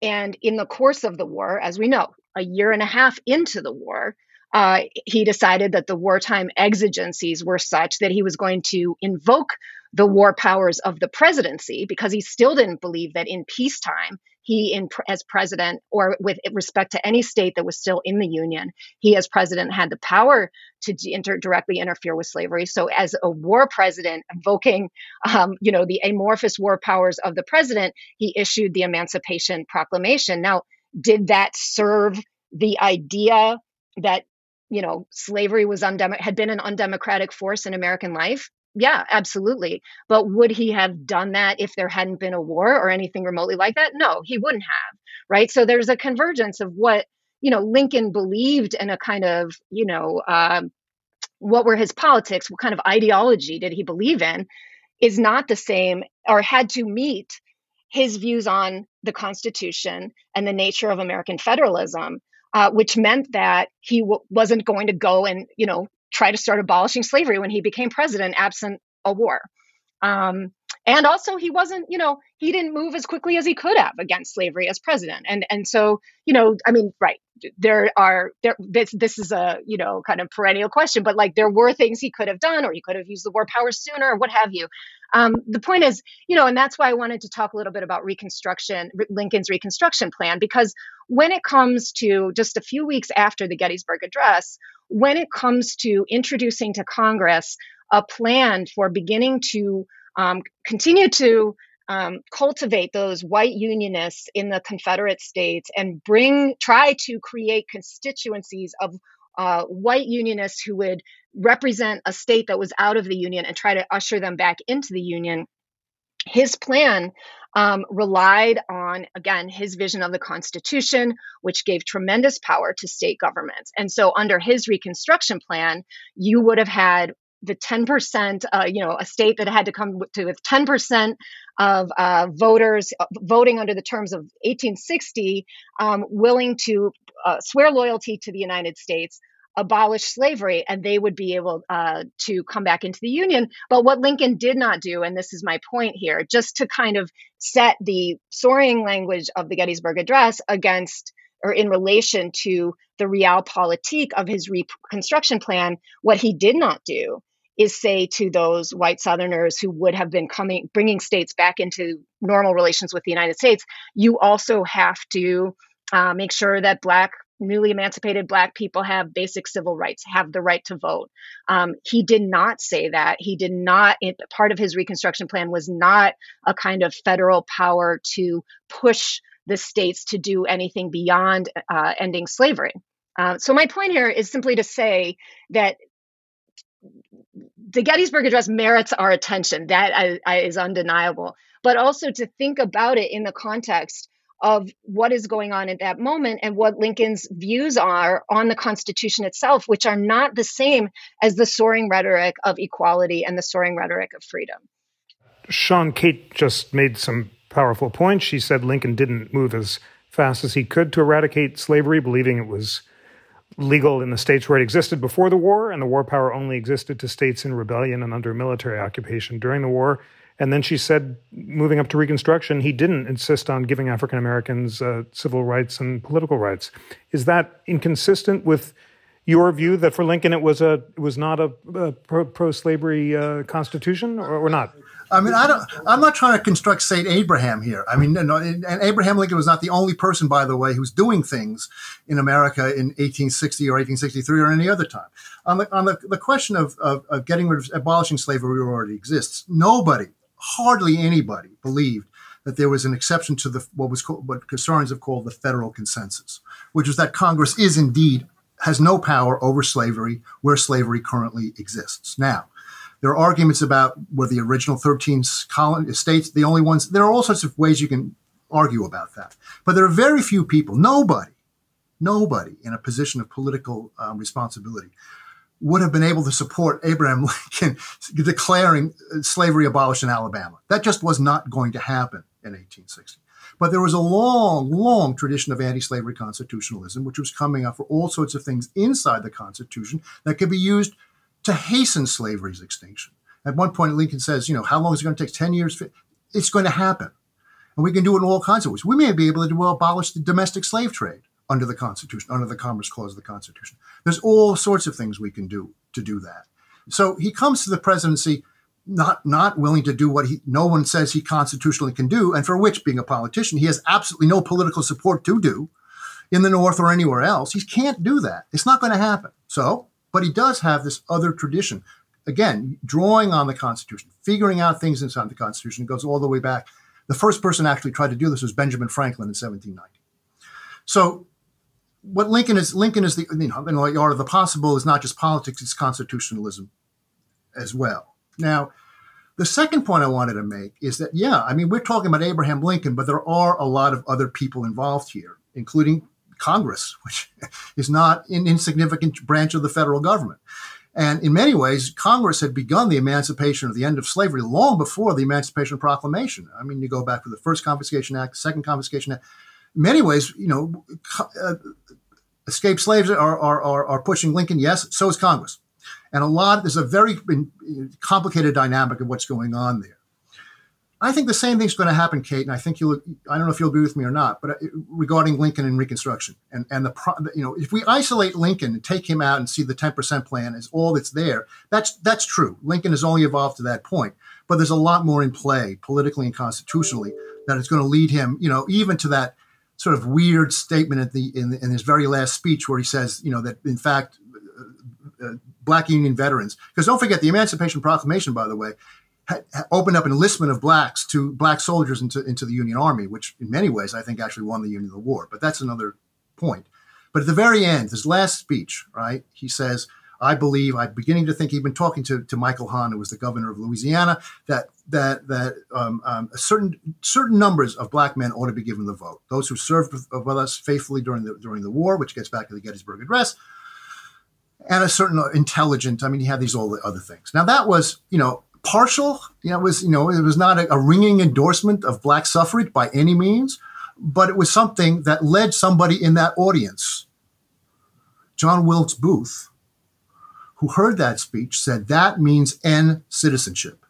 and in the course of the war, as we know, a year and a half into the war, uh, he decided that the wartime exigencies were such that he was going to invoke the war powers of the presidency because he still didn't believe that in peacetime he in as president or with respect to any state that was still in the union he as president had the power to inter- directly interfere with slavery. So as a war president invoking um, you know the amorphous war powers of the president he issued the emancipation proclamation. Now did that serve the idea that you know slavery was undem- had been an undemocratic force in American life? yeah, absolutely. But would he have done that if there hadn't been a war or anything remotely like that? No, he wouldn't have. Right. So there's a convergence of what, you know, Lincoln believed in a kind of, you know, um, what were his politics? What kind of ideology did he believe in? Is not the same or had to meet his views on the Constitution and the nature of American federalism, uh, which meant that he w- wasn't going to go and, you know, try to start abolishing slavery when he became president, absent a war. Um, and also, he wasn't, you know, he didn't move as quickly as he could have against slavery as president. And and so, you know, I mean, right, there are there this this is a you know kind of perennial question, but like there were things he could have done, or he could have used the war power sooner, or what have you. Um, the point is, you know, and that's why I wanted to talk a little bit about Reconstruction, Lincoln's Reconstruction plan, because when it comes to just a few weeks after the Gettysburg Address, when it comes to introducing to Congress a plan for beginning to um, continue to um, cultivate those white unionists in the Confederate states and bring, try to create constituencies of uh, white unionists who would represent a state that was out of the union and try to usher them back into the union. His plan um, relied on, again, his vision of the Constitution, which gave tremendous power to state governments. And so, under his Reconstruction plan, you would have had the 10%, uh, you know, a state that had to come to with 10% of uh, voters uh, voting under the terms of 1860, um, willing to uh, swear loyalty to the United States, abolish slavery, and they would be able uh, to come back into the Union. But what Lincoln did not do, and this is my point here, just to kind of set the soaring language of the Gettysburg Address against or in relation to the realpolitik of his reconstruction plan, what he did not do is say to those white Southerners who would have been coming, bringing states back into normal relations with the United States, you also have to uh, make sure that Black, newly emancipated Black people have basic civil rights, have the right to vote. Um, he did not say that. He did not, it, part of his Reconstruction plan was not a kind of federal power to push the states to do anything beyond uh, ending slavery. Uh, so my point here is simply to say that the Gettysburg Address merits our attention. That is undeniable. But also to think about it in the context of what is going on at that moment and what Lincoln's views are on the Constitution itself, which are not the same as the soaring rhetoric of equality and the soaring rhetoric of freedom. Sean, Kate just made some powerful points. She said Lincoln didn't move as fast as he could to eradicate slavery, believing it was legal in the states where it existed before the war, and the war power only existed to states in rebellion and under military occupation during the war. And then she said, moving up to Reconstruction, he didn't insist on giving African Americans uh, civil rights and political rights. Is that inconsistent with your view that for Lincoln it was a it was not a, a pro slavery uh, constitution, or, or not? I mean, I don't. I'm not trying to construct Saint Abraham here. I mean, no, and Abraham Lincoln was not the only person, by the way, who's doing things in America in 1860 or 1863 or any other time. On the on the, the question of, of, of getting rid of abolishing slavery already exists. Nobody, hardly anybody, believed that there was an exception to the what was called, what historians have called the federal consensus, which was that Congress is indeed has no power over slavery where slavery currently exists. Now, there are arguments about were the original 13 states the only ones. There are all sorts of ways you can argue about that. But there are very few people, nobody, nobody in a position of political um, responsibility would have been able to support Abraham Lincoln (laughs) declaring slavery abolished in Alabama. That just was not going to happen in 1860. But there was a long, long tradition of anti slavery constitutionalism, which was coming up for all sorts of things inside the Constitution that could be used to hasten slavery's extinction. At one point, Lincoln says, you know, how long is it going to take? 10 years? It's going to happen. And we can do it in all kinds of ways. We may be able to abolish the domestic slave trade under the Constitution, under the Commerce Clause of the Constitution. There's all sorts of things we can do to do that. So he comes to the presidency not not willing to do what he no one says he constitutionally can do, and for which, being a politician, he has absolutely no political support to do in the North or anywhere else. He can't do that. It's not going to happen. So but he does have this other tradition. Again, drawing on the Constitution, figuring out things inside the Constitution. It goes all the way back. The first person actually tried to do this was Benjamin Franklin in 1790. So what Lincoln is Lincoln is the you know, the art of the possible is not just politics, it's constitutionalism as well. Now, the second point I wanted to make is that, yeah, I mean, we're talking about Abraham Lincoln, but there are a lot of other people involved here, including Congress, which (laughs) is not an insignificant branch of the federal government. And in many ways, Congress had begun the emancipation or the end of slavery long before the Emancipation Proclamation. I mean, you go back to the first Confiscation Act, second Confiscation Act. In many ways, you know, uh, escaped slaves are, are, are, are pushing Lincoln. Yes, so is Congress. And a lot, there's a very complicated dynamic of what's going on there. I think the same thing's going to happen, Kate, and I think you'll. I don't know if you'll agree with me or not, but uh, regarding Lincoln and Reconstruction, and and the you know, if we isolate Lincoln and take him out and see the ten percent plan as all that's there, that's that's true. Lincoln has only evolved to that point, but there's a lot more in play politically and constitutionally that is going to lead him, you know, even to that sort of weird statement at the in, in his very last speech where he says, you know, that in fact uh, black Union veterans. Because don't forget, the Emancipation Proclamation, by the way, opened up enlistment of blacks to black soldiers into, into the Union Army, which in many ways I think actually won the Union the war. But that's another point. But at the very end, his last speech, right, he says, I believe, I'm beginning to think he'd been talking to, to Michael Hahn, who was the governor of Louisiana, that that that um, um, certain certain numbers of black men ought to be given the vote. Those who served with, with us faithfully during the during the war, which gets back to the Gettysburg Address, and a certain intelligent. I mean, he had these all the other things. Now that was, you know, partial. You know, it was, you know, it was not a, a ringing endorsement of black suffrage by any means, but it was something that led somebody in that audience, John Wilkes Booth, who heard that speech, said that means end citizenship.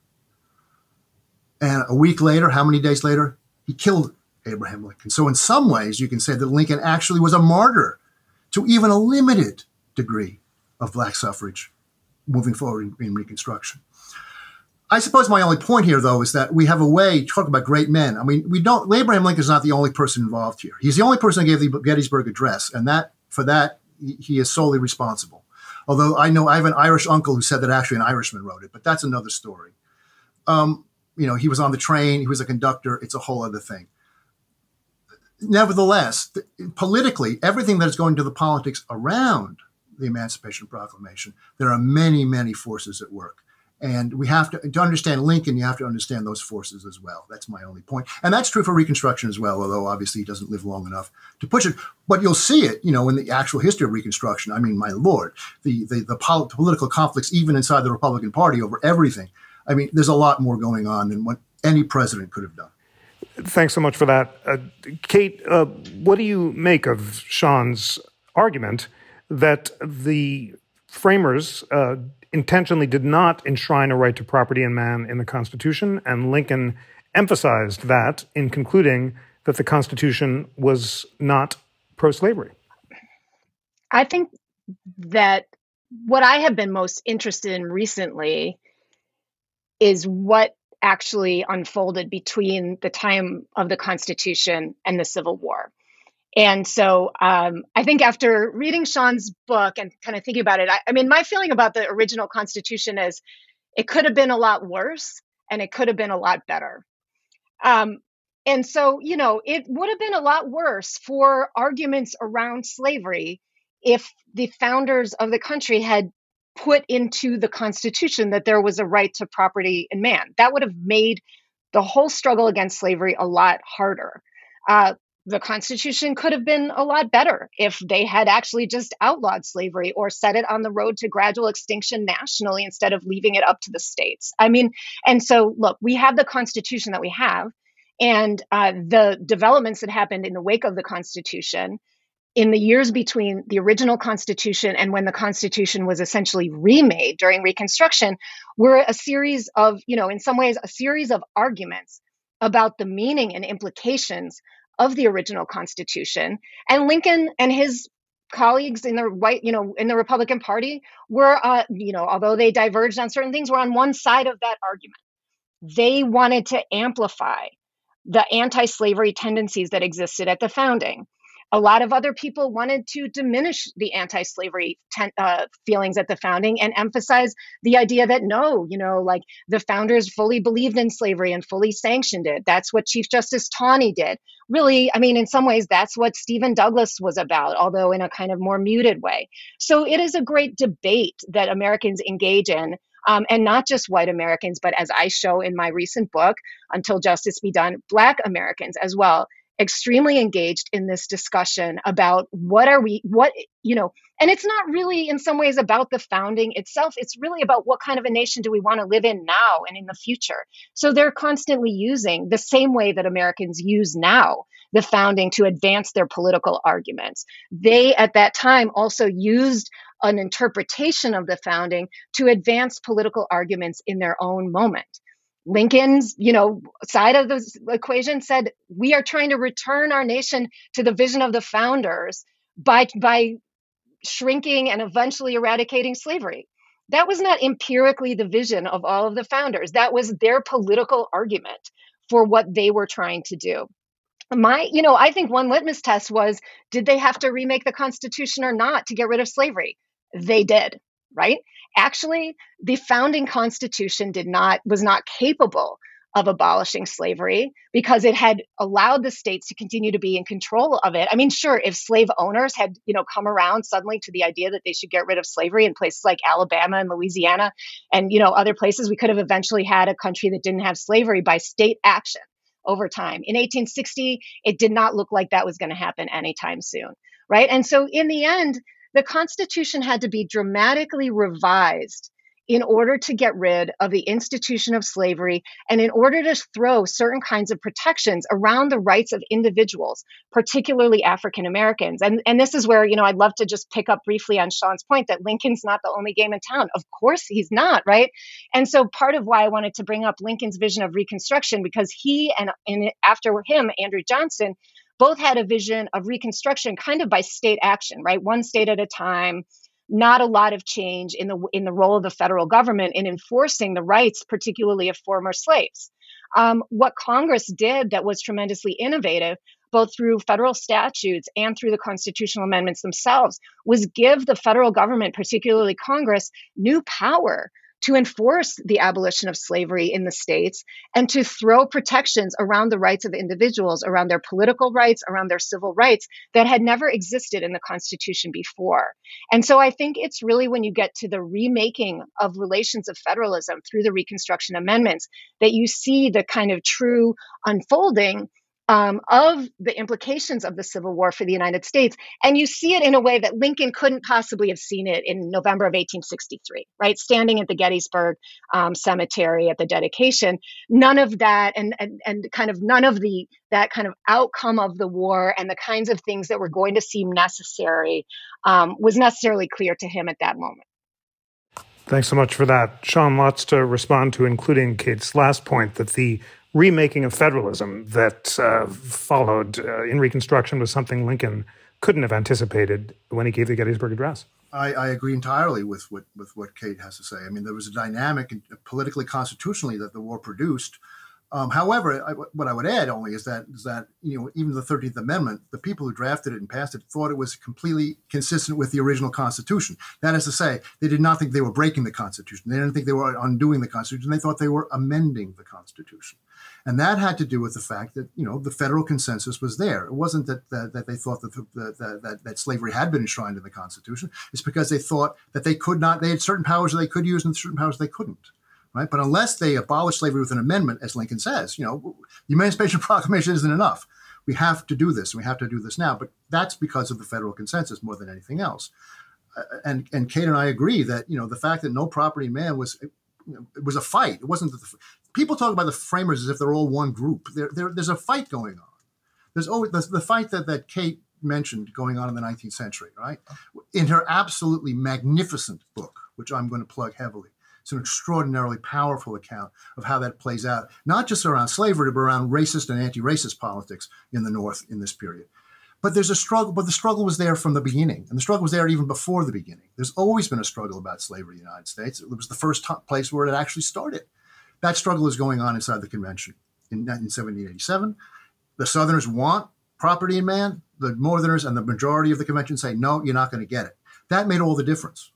And a week later, how many days later, he killed Abraham Lincoln. So in some ways, you can say that Lincoln actually was a martyr to even a limited degree of black suffrage moving forward in, in Reconstruction. I suppose my only point here, though, is that we have a way to talk about great men. I mean, we don't. Abraham Lincoln is not the only person involved here. He's the only person who gave the Gettysburg Address, and that for that he is solely responsible. Although I know I have an Irish uncle who said that actually an Irishman wrote it, but that's another story. Um, you know, he was on the train, he was a conductor. It's a whole other thing. Nevertheless, th- politically, everything that is going to the politics around the Emancipation Proclamation, there are many, many forces at work. And we have to, to understand Lincoln, you have to understand those forces as well. That's my only point. And that's true for Reconstruction as well, although obviously he doesn't live long enough to push it. But you'll see it, you know, in the actual history of Reconstruction. I mean, my Lord, the, the, the pol- political conflicts, even inside the Republican Party over everything. I mean, there's a lot more going on than what any president could have done. Thanks so much for that. Uh, Kate, uh, what do you make of Sean's argument that the framers uh, intentionally did not enshrine a right to property in man in the Constitution, and Lincoln emphasized that in concluding that the Constitution was not pro slavery. I think that what I have been most interested in recently is what actually unfolded between the time of the Constitution and the Civil War. And so um, I think after reading Sean's book and kind of thinking about it, I, I, mean, my feeling about the original Constitution is it could have been a lot worse and it could have been a lot better. Um, and so, you know, it would have been a lot worse for arguments around slavery if the founders of the country had put into the Constitution that there was a right to property in man. That would have made the whole struggle against slavery a lot harder. Uh, the Constitution could have been a lot better if they had actually just outlawed slavery or set it on the road to gradual extinction nationally instead of leaving it up to the states. I mean, and so look, we have the Constitution that we have, and uh, the developments that happened in the wake of the Constitution in the years between the original Constitution and when the Constitution was essentially remade during Reconstruction were a series of, you know, in some ways, a series of arguments about the meaning and implications of the original Constitution. And Lincoln and his colleagues in the white, you know, in the Republican Party were, uh, you know, although they diverged on certain things, were on one side of that argument. They wanted to amplify the anti slavery tendencies that existed at the founding a lot of other people wanted to diminish the anti-slavery ten, uh, feelings at the founding and emphasize the idea that no you know like the founders fully believed in slavery and fully sanctioned it. That's what chief justice taney did. Really i mean in some ways that's what stephen douglas was about although in a kind of more muted way. So it is a great debate that americans engage in um, and not just white Americans, but as I show in my recent book, Until Justice Be Done, Black Americans as well extremely engaged in this discussion about what are we what you know and it's not really in some ways about the founding itself. It's really about what kind of a nation do we want to live in now and in the future. So they're constantly using the same way that americans use now the founding to advance their political arguments. They at that time also used an interpretation of the founding to advance political arguments in their own moment Lincoln's, you know, side of the equation said we are trying to return our nation to the vision of the founders by by shrinking and eventually eradicating slavery. That was not empirically the vision of all of the founders. That was their political argument for what they were trying to do. My, you know, I think one litmus test was did they have to remake the Constitution or not to get rid of slavery? They did, right? Actually the founding constitution did not was not capable of abolishing slavery because it had allowed the states to continue to be in control of it. I mean, sure, if slave owners had, you know, come around suddenly to the idea that they should get rid of slavery in places like Alabama and Louisiana and, you know, other places, we could have eventually had a country that didn't have slavery by state action over time. In 1860, it did not look like that was going to happen anytime soon, right? And so in the end, the Constitution had to be dramatically revised in order to get rid of the institution of slavery and in order to throw certain kinds of protections around the rights of individuals, particularly African Americans. And, and this is where, you know, I'd love to just pick up briefly on Sean's point that Lincoln's not the only game in town. Of course, he's not, right? And so part of why I wanted to bring up Lincoln's vision of Reconstruction, because he and, and after him, Andrew Johnson, both had a vision of reconstruction kind of by state action, right? One state at a time, not a lot of change in the in the role of the federal government in enforcing the rights, particularly of former slaves. Um, what Congress did that was tremendously innovative, both through federal statutes and through the constitutional amendments themselves, was give the federal government, particularly Congress, new power to enforce the abolition of slavery in the states and to throw protections around the rights of individuals, around their political rights, around their civil rights that had never existed in the Constitution before. And so I think it's really when you get to the remaking of relations of federalism through the Reconstruction Amendments that you see the kind of true unfolding um, of the implications of the Civil War for the United States. And you see it in a way that Lincoln couldn't possibly have seen it in November of 1863, right? Standing at the Gettysburg um, Cemetery at the dedication, none of that and, and, and kind of none of the that kind of outcome of the war and the kinds of things that were going to seem necessary um, was necessarily clear to him at that moment. Thanks so much for that. Sean, lots to respond to, including Kate's last point that the remaking of federalism that uh, followed uh, in Reconstruction was something Lincoln couldn't have anticipated when he gave the Gettysburg Address. I, I, agree entirely with what with what Kate has to say. I mean, there was a dynamic politically constitutionally that the war produced um, however, I, what I would add only is that is that you know even the Thirteenth Amendment, the people who drafted it and passed it thought it was completely consistent with the original Constitution. That is to say, they did not think they were breaking the Constitution. They didn't think they were undoing the Constitution. They thought they were amending the Constitution, and that had to do with the fact that you know the federal consensus was there. It wasn't that that, that they thought that, that, that that slavery had been enshrined in the Constitution. It's because they thought that they could not. They had certain powers that they could use and certain powers they couldn't right? But unless they abolish slavery with an amendment, as Lincoln says, you know, the Emancipation (laughs) Proclamation isn't enough. We have to do this, and we have to do this now. But that's because of the federal consensus more than anything else. Uh, and and Kate and I agree that you know the fact that no property man was it was a fight. It wasn't that the, people talk about the framers as if they're all one group. There there's a fight going on. There's always the, the fight that that Kate mentioned going on in the 19th century, right? In her absolutely magnificent book, which I'm going to plug heavily, it's an extraordinarily powerful account of how that plays out, not just around slavery, but around racist and anti racist politics in the North in this period. But there's a struggle, but the struggle was there from the beginning, and the struggle was there even before the beginning. There's always been a struggle about slavery in the United States. It was the first t- place where it actually started. That struggle is going on inside the convention in, in 1787. The Southerners want property in man. The Northerners and the majority of the convention say, no, you're not going to get it. That made all the difference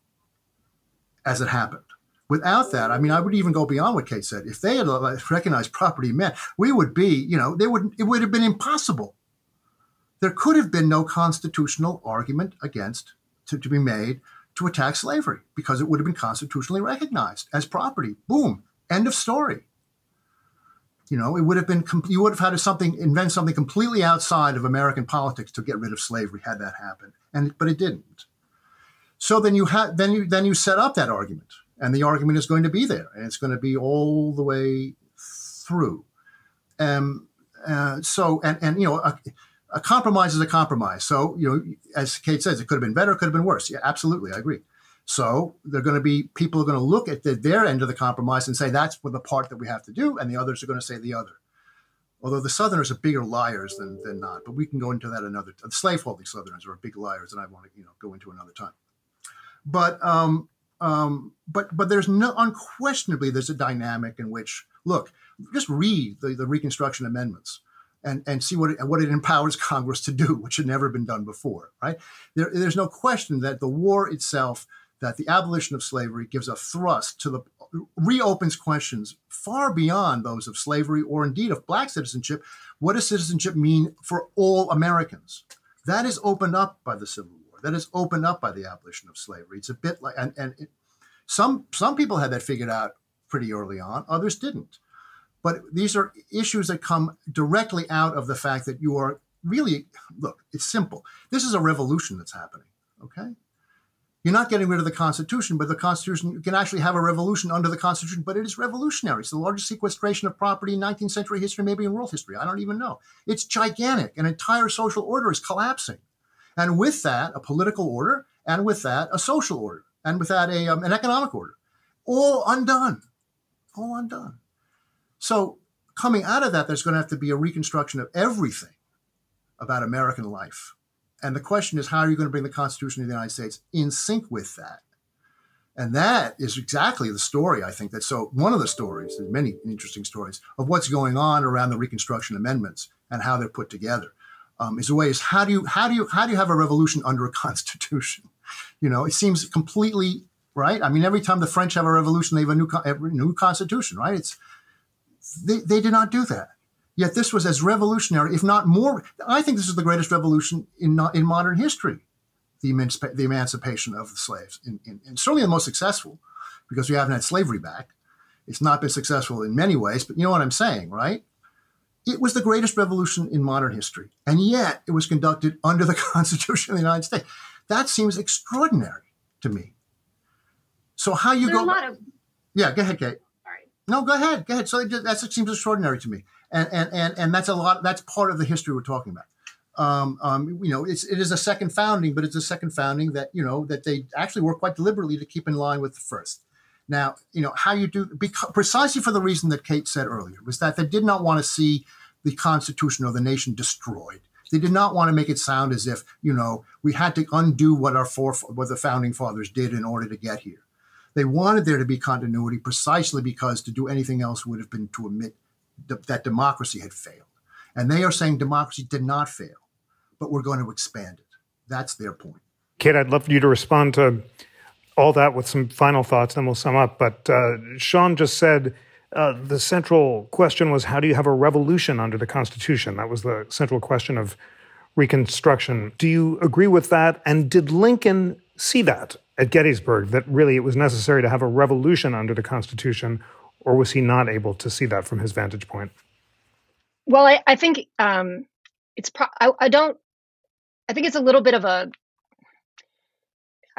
as it happened. Without that, I mean, I would even go beyond what Kate said. If they had uh, recognized property men, we would be, you know, they would it would have been impossible. There could have been no constitutional argument against to, to be made to attack slavery because it would have been constitutionally recognized as property. Boom. End of story. You know, it would have been you would have had to something invent something completely outside of American politics to get rid of slavery had that happened, and but it didn't. So then you had then you then you set up that argument, and the argument is going to be there, and it's going to be all the way through. Um, uh, so and and you know. A, a compromise is a compromise. So, you know, as Kate says, it could have been better, it could have been worse. Yeah, absolutely. I agree. So they're going to be people are going to look at the, their end of the compromise and say that's what the part that we have to do, and the others are going to say the other. Although the Southerners are bigger liars than, than not, but we can go into that another. The slaveholding Southerners are big liars, and I want to you know go into another time. But um, um, but but there's no unquestionably there's a dynamic in which look just read the, the Reconstruction amendments and, and see what it, what it empowers (laughs) Congress to do, which had never been done before. Right? There, there's no question that the war itself that the abolition of slavery gives a thrust to the reopens questions far beyond those of slavery or indeed of black citizenship. What does citizenship mean for all Americans? That is opened up by the Civil War. That is opened up by the abolition of slavery. It's a bit like, and, and it, some some people had that figured out pretty early on. Others didn't. But these are issues that come directly out of the fact that you are really look. It's simple. This is a revolution that's happening. Okay you're not getting rid of the Constitution, but the Constitution, you can actually have a revolution under the Constitution, but it is revolutionary. It's the largest sequestration of property in 19th century history, maybe in world history. I don't even know. It's gigantic. An entire social order is collapsing. And with that, a political order, and with that, a social order, and with that, a, um, an economic order. All undone. All undone. So, coming out of that, there's going to have to be a reconstruction of everything about American life and the question is, how are you going to bring the Constitution of the United States in sync with that? And that is exactly the story, I think. That so one of the stories, there's many interesting stories of what's going on around the Reconstruction amendments and how they're put together. Um, is a way is how do you how do you how do you have a revolution under a (laughs) constitution? You know, it seems completely right. I mean, every time the French have a revolution, they have a new a new constitution, right? It's they, they did not do that. Yet this was as revolutionary, if not more. I think this is the greatest revolution in, not, in modern history, the, emancip- the emancipation of the slaves, in, in, and certainly the most successful, because we haven't had slavery back. It's not been successful in many ways, but you know what I'm saying, right? It was the greatest revolution in modern history, and yet it was conducted (laughs) under the Constitution of the United States. That seems extraordinary to me. So how you There's go? Of- yeah, go ahead, Kate. Sorry. No, go ahead. Go ahead. So that seems extraordinary to me and and and, and that's a lot. That's part of the history we're talking about. Um, um, you know, it's it is a second founding, but it's a second founding that you know that they actually work quite deliberately to keep in line with the first. Now, you know how you do because, precisely for the reason that Kate said earlier was that they did not want to see the Constitution or the nation destroyed. They did not want to make it sound as if you know we had to undo what our foref- what the founding fathers did in order to get here. They wanted there to be continuity precisely because to do anything else would have been to admit that democracy had failed. And they are saying democracy did not fail, but we're going to expand it. That's their point. Kate, I'd love for you to respond to all that with some final thoughts, then we'll sum up. But uh, Sean just said uh, the central question was how do you have a revolution under the Constitution? That was the central question of Reconstruction. Do you agree with that? And did Lincoln see that at Gettysburg, that really it was necessary to have a revolution under the Constitution? or was he not able to see that from his vantage point? Well, I, I think um, it's. Pro- I, I don't. I think it's a little bit of a.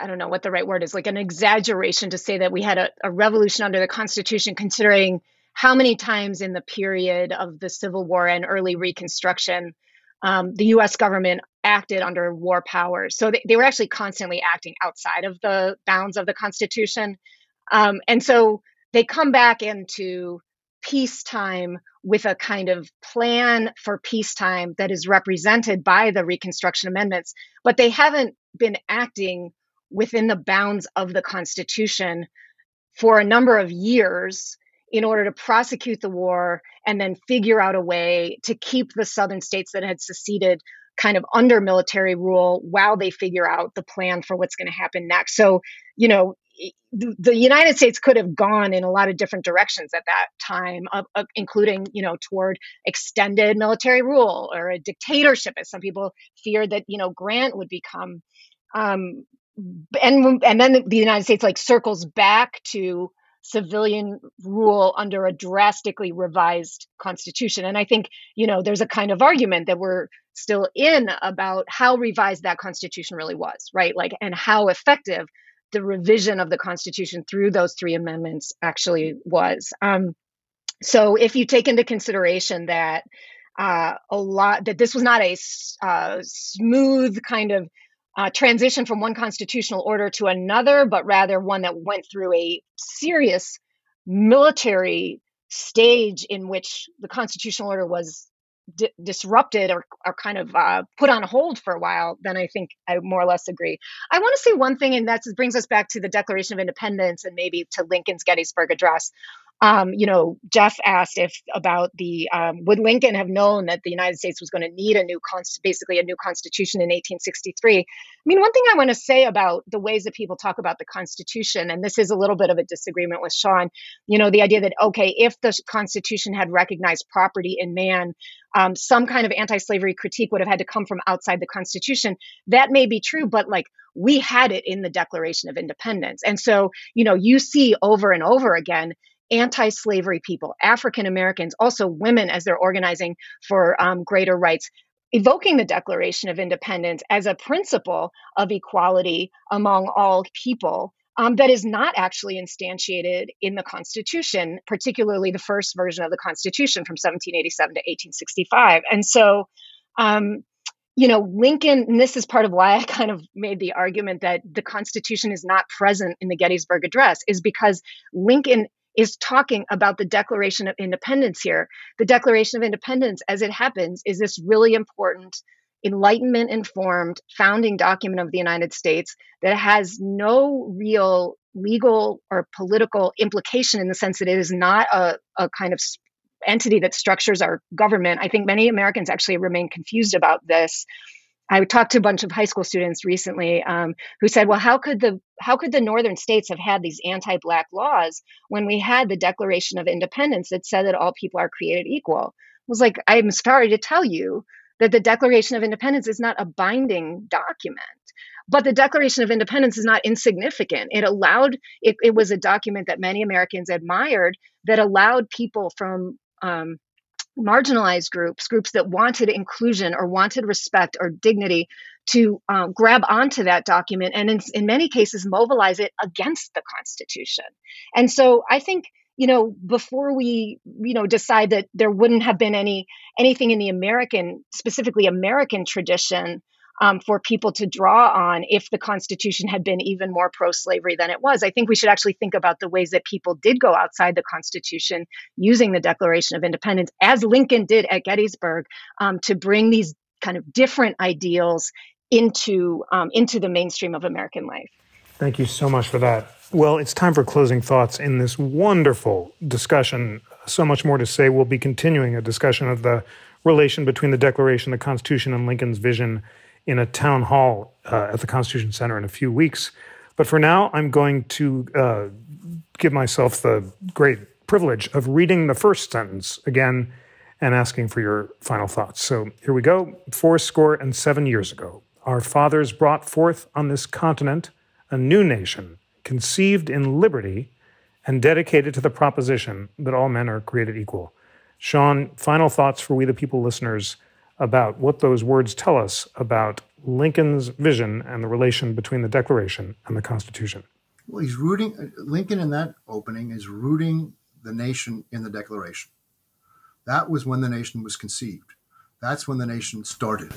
I don't know what the right word is, like an exaggeration to say that we had a, a revolution under the Constitution, considering how many times in the period of the Civil War and early Reconstruction um, the US government acted under war powers. So they, they, were actually constantly acting outside of the bounds of the Constitution. Um, and so they come back into peacetime with a kind of plan for peacetime that is represented by the Reconstruction Amendments, but they haven't been acting within the bounds of the Constitution for a number of years in order to prosecute the war and then figure out a way to keep the southern states that had seceded kind of under military rule while they figure out the plan for what's going to happen next. So, you know, the United States could have gone in a lot of different directions at that time, uh, uh, including, you know, toward extended military rule or a dictatorship, as some people feared that, you know, Grant would become. Um, and and then the United States like circles back to civilian rule under a drastically revised constitution. And I think, you know, there's a kind of argument that we're still in about how revised that constitution really was, right? Like, and how effective the revision of the constitution through those three amendments actually was. Um, so if you take into consideration that uh, a lot that this was not a uh, smooth kind of uh, transition from one constitutional order to another, but rather one that went through a serious military stage in which the constitutional order was di- disrupted or, or kind of uh, put on hold for a while, then I think I more or less agree. I want to say one thing, and that brings us back to the Declaration of Independence and maybe to Lincoln's Gettysburg Address um, you know, Jeff asked if about the um, would Lincoln have known that the United States was going to need a new, const- basically a new constitution in 1863. I mean, one thing I want to say about the ways that people talk about the Constitution, and this is a little bit of a disagreement with Sean, you know, the idea that okay, if the Constitution had recognized property in man, um, some kind of anti-slavery critique would have had to come from outside the Constitution. That may be true, but like we had it in the Declaration of Independence, and so you know, you see over and over again anti slavery people, African Americans, also women as they're organizing for um, greater rights, evoking the Declaration of Independence as a principle of equality among all people. Um, that is not actually instantiated in the Constitution, particularly the first version of the Constitution from 1787 to 1865. And so, um, you know, Lincoln, and this is part of why I kind of made the argument that the Constitution is not present in the Gettysburg Address, is because Lincoln is talking about the Declaration of Independence here. The Declaration of Independence, as it happens, is this really important Enlightenment informed founding document of the United States that has no real legal or political implication in the sense that it is not a, a kind of entity that structures our government. I think many Americans actually remain confused about this. I talked to a bunch of high school students recently um, who said, "Well, how could the how could the northern states have had these anti-black laws when we had the Declaration of Independence that said that all people are created equal?" I was like, "I'm sorry to tell you that the Declaration of Independence is not a binding document." But the Declaration of Independence is not insignificant. It allowed, it, it was a document that many Americans admired that allowed people from um, marginalized groups, groups that wanted inclusion or wanted respect or dignity, to um, grab onto that document and in, in many cases mobilize it against the Constitution. And so I think you know before we you know decide that there wouldn't have been any anything in the american specifically american tradition um, for people to draw on if the Constitution had been even more pro slavery than it was. I think we should actually think about the ways that people did go outside the Constitution using the Declaration of Independence, as Lincoln did at Gettysburg, um, to bring these kind of different ideals into um, into the mainstream of American life. Thank you so much for that. Well, it's time for closing thoughts in this wonderful discussion. So much more to say. We'll be continuing a discussion of the relation between the Declaration, the Constitution, and Lincoln's vision in a town hall uh, at the Constitution Center in a few weeks. But for now, I'm going to uh, give myself the great privilege of reading the first sentence again and asking for your final thoughts. So here we go. Four score and seven years ago, our fathers brought forth on this continent a new nation, conceived in liberty and dedicated to the proposition that all men are created equal. Sean, final thoughts for we the people listeners about what those words tell us about Lincoln's vision and the relation between the Declaration and the Constitution. Well, he's rooting, Lincoln in that opening is rooting the nation in the Declaration. That was when the nation was conceived. That's when the nation started.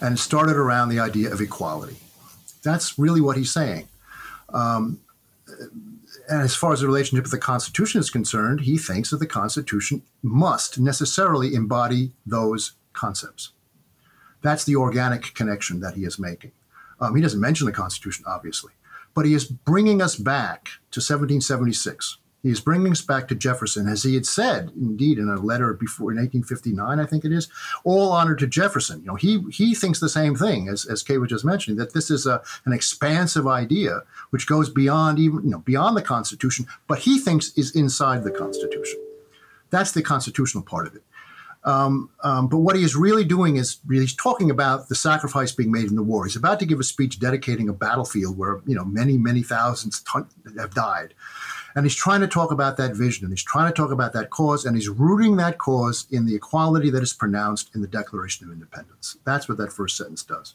And started around the idea of equality. That's really what he's saying. Um, and as far as the relationship with the Constitution is concerned, he thinks that the Constitution must necessarily embody those concepts. That's the organic connection that he is making. Um, he doesn't mention the Constitution, obviously, but he is bringing us back to 1776. He is bringing us back to Jefferson, as he had said, indeed, in a letter before in 1859, I think it is. All honor to Jefferson. You know, he he thinks the same thing as as Kay was just mentioning that this is a an expansive idea which goes beyond even you know beyond the Constitution, but he thinks is inside the Constitution. That's the constitutional part of it. Um, um, but what he is really doing is he's talking about the sacrifice being made in the war. He's about to give a speech dedicating a battlefield where you know many many thousands ton- have died, and he's trying to talk about that vision and he's trying to talk about that cause and he's rooting that cause in the equality that is pronounced in the Declaration of Independence. That's what that first sentence does.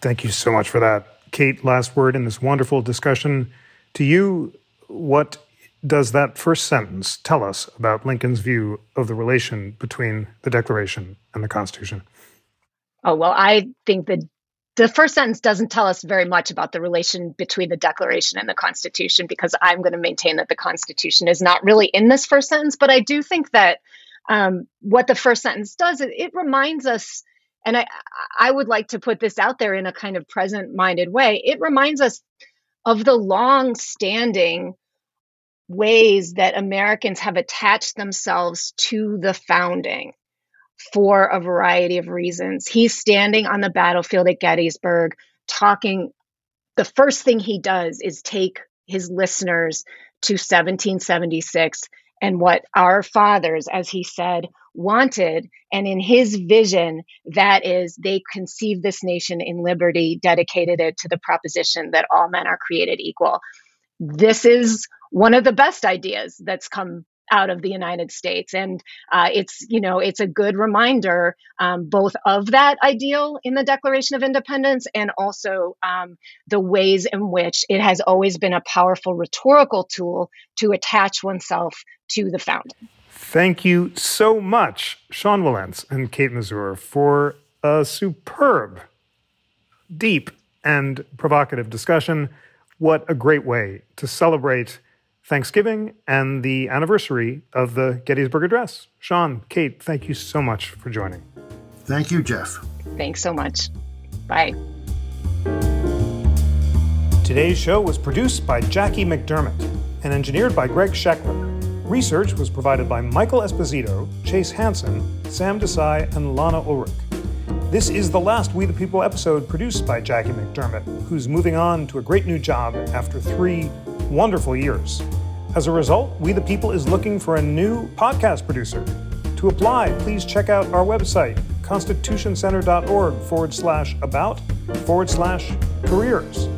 Thank you so much for that, Kate. Last word in this wonderful discussion to you. What does that first sentence tell us about Lincoln's view of the relation between the Declaration and the Constitution? Oh, well, I think that the first sentence doesn't tell us very much about the relation between the Declaration and the Constitution because I'm going to maintain that the Constitution is not really in this first sentence. But I do think that um, what the first sentence does, it, it reminds us, and I, I would like to put this out there in a kind of present minded way, it reminds us of the long standing ways that Americans have attached themselves to the founding for a variety of reasons. He's standing on the battlefield at Gettysburg talking. The first thing he does is take his listeners to 1776 and what our fathers, as he said, wanted. And in his vision, that is, they conceived this nation in liberty, dedicated it to the proposition that all men are created equal. This is one of the best ideas that's come out of the United States. And uh, it's, you know, it's a good reminder um, both of that ideal in the Declaration of Independence and also um, the ways in which it has always been a powerful rhetorical tool to attach oneself to the founding. Thank you so much, Sean Wilentz and Kate Masur, for a superb, deep, and provocative discussion. What a great way to celebrate Thanksgiving and the anniversary of the Gettysburg Address. Sean, Kate, thank you so much for joining. Thank you, Jeff. Thanks so much. Bye. Today's show was produced by Jackie McDermott and engineered by Greg Scheckler. Research was provided by Michael Esposito, Chase Hansen, Sam Desai, and Lana Ulrich. This is the last We the People episode produced by Jackie McDermott, who's moving on to a great new job after three wonderful years. As a result, We the People is looking for a new podcast producer. To apply, please check out our website, constitutioncenter.org forward slash about forward slash careers.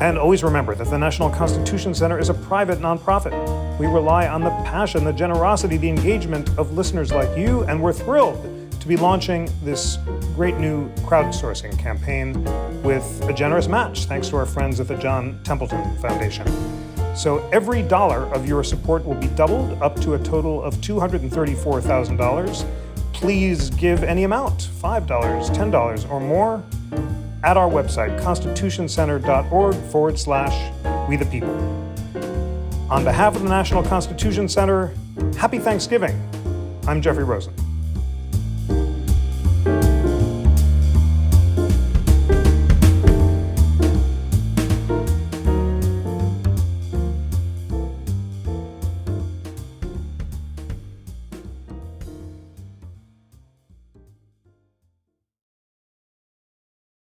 And always remember that the National Constitution Center is a private nonprofit. We rely on the passion, the generosity, the engagement of listeners like you, and we're thrilled to be launching this great new crowdsourcing campaign with a generous match thanks to our friends at the John Templeton Foundation. So every dollar of your support will be doubled up to a total of $234,000. Please give any amount $5, $10, or more at our website, constitutioncenter.org forward slash we the people. On behalf of the National Constitution Center, happy Thanksgiving. I'm Jeffrey Rosen.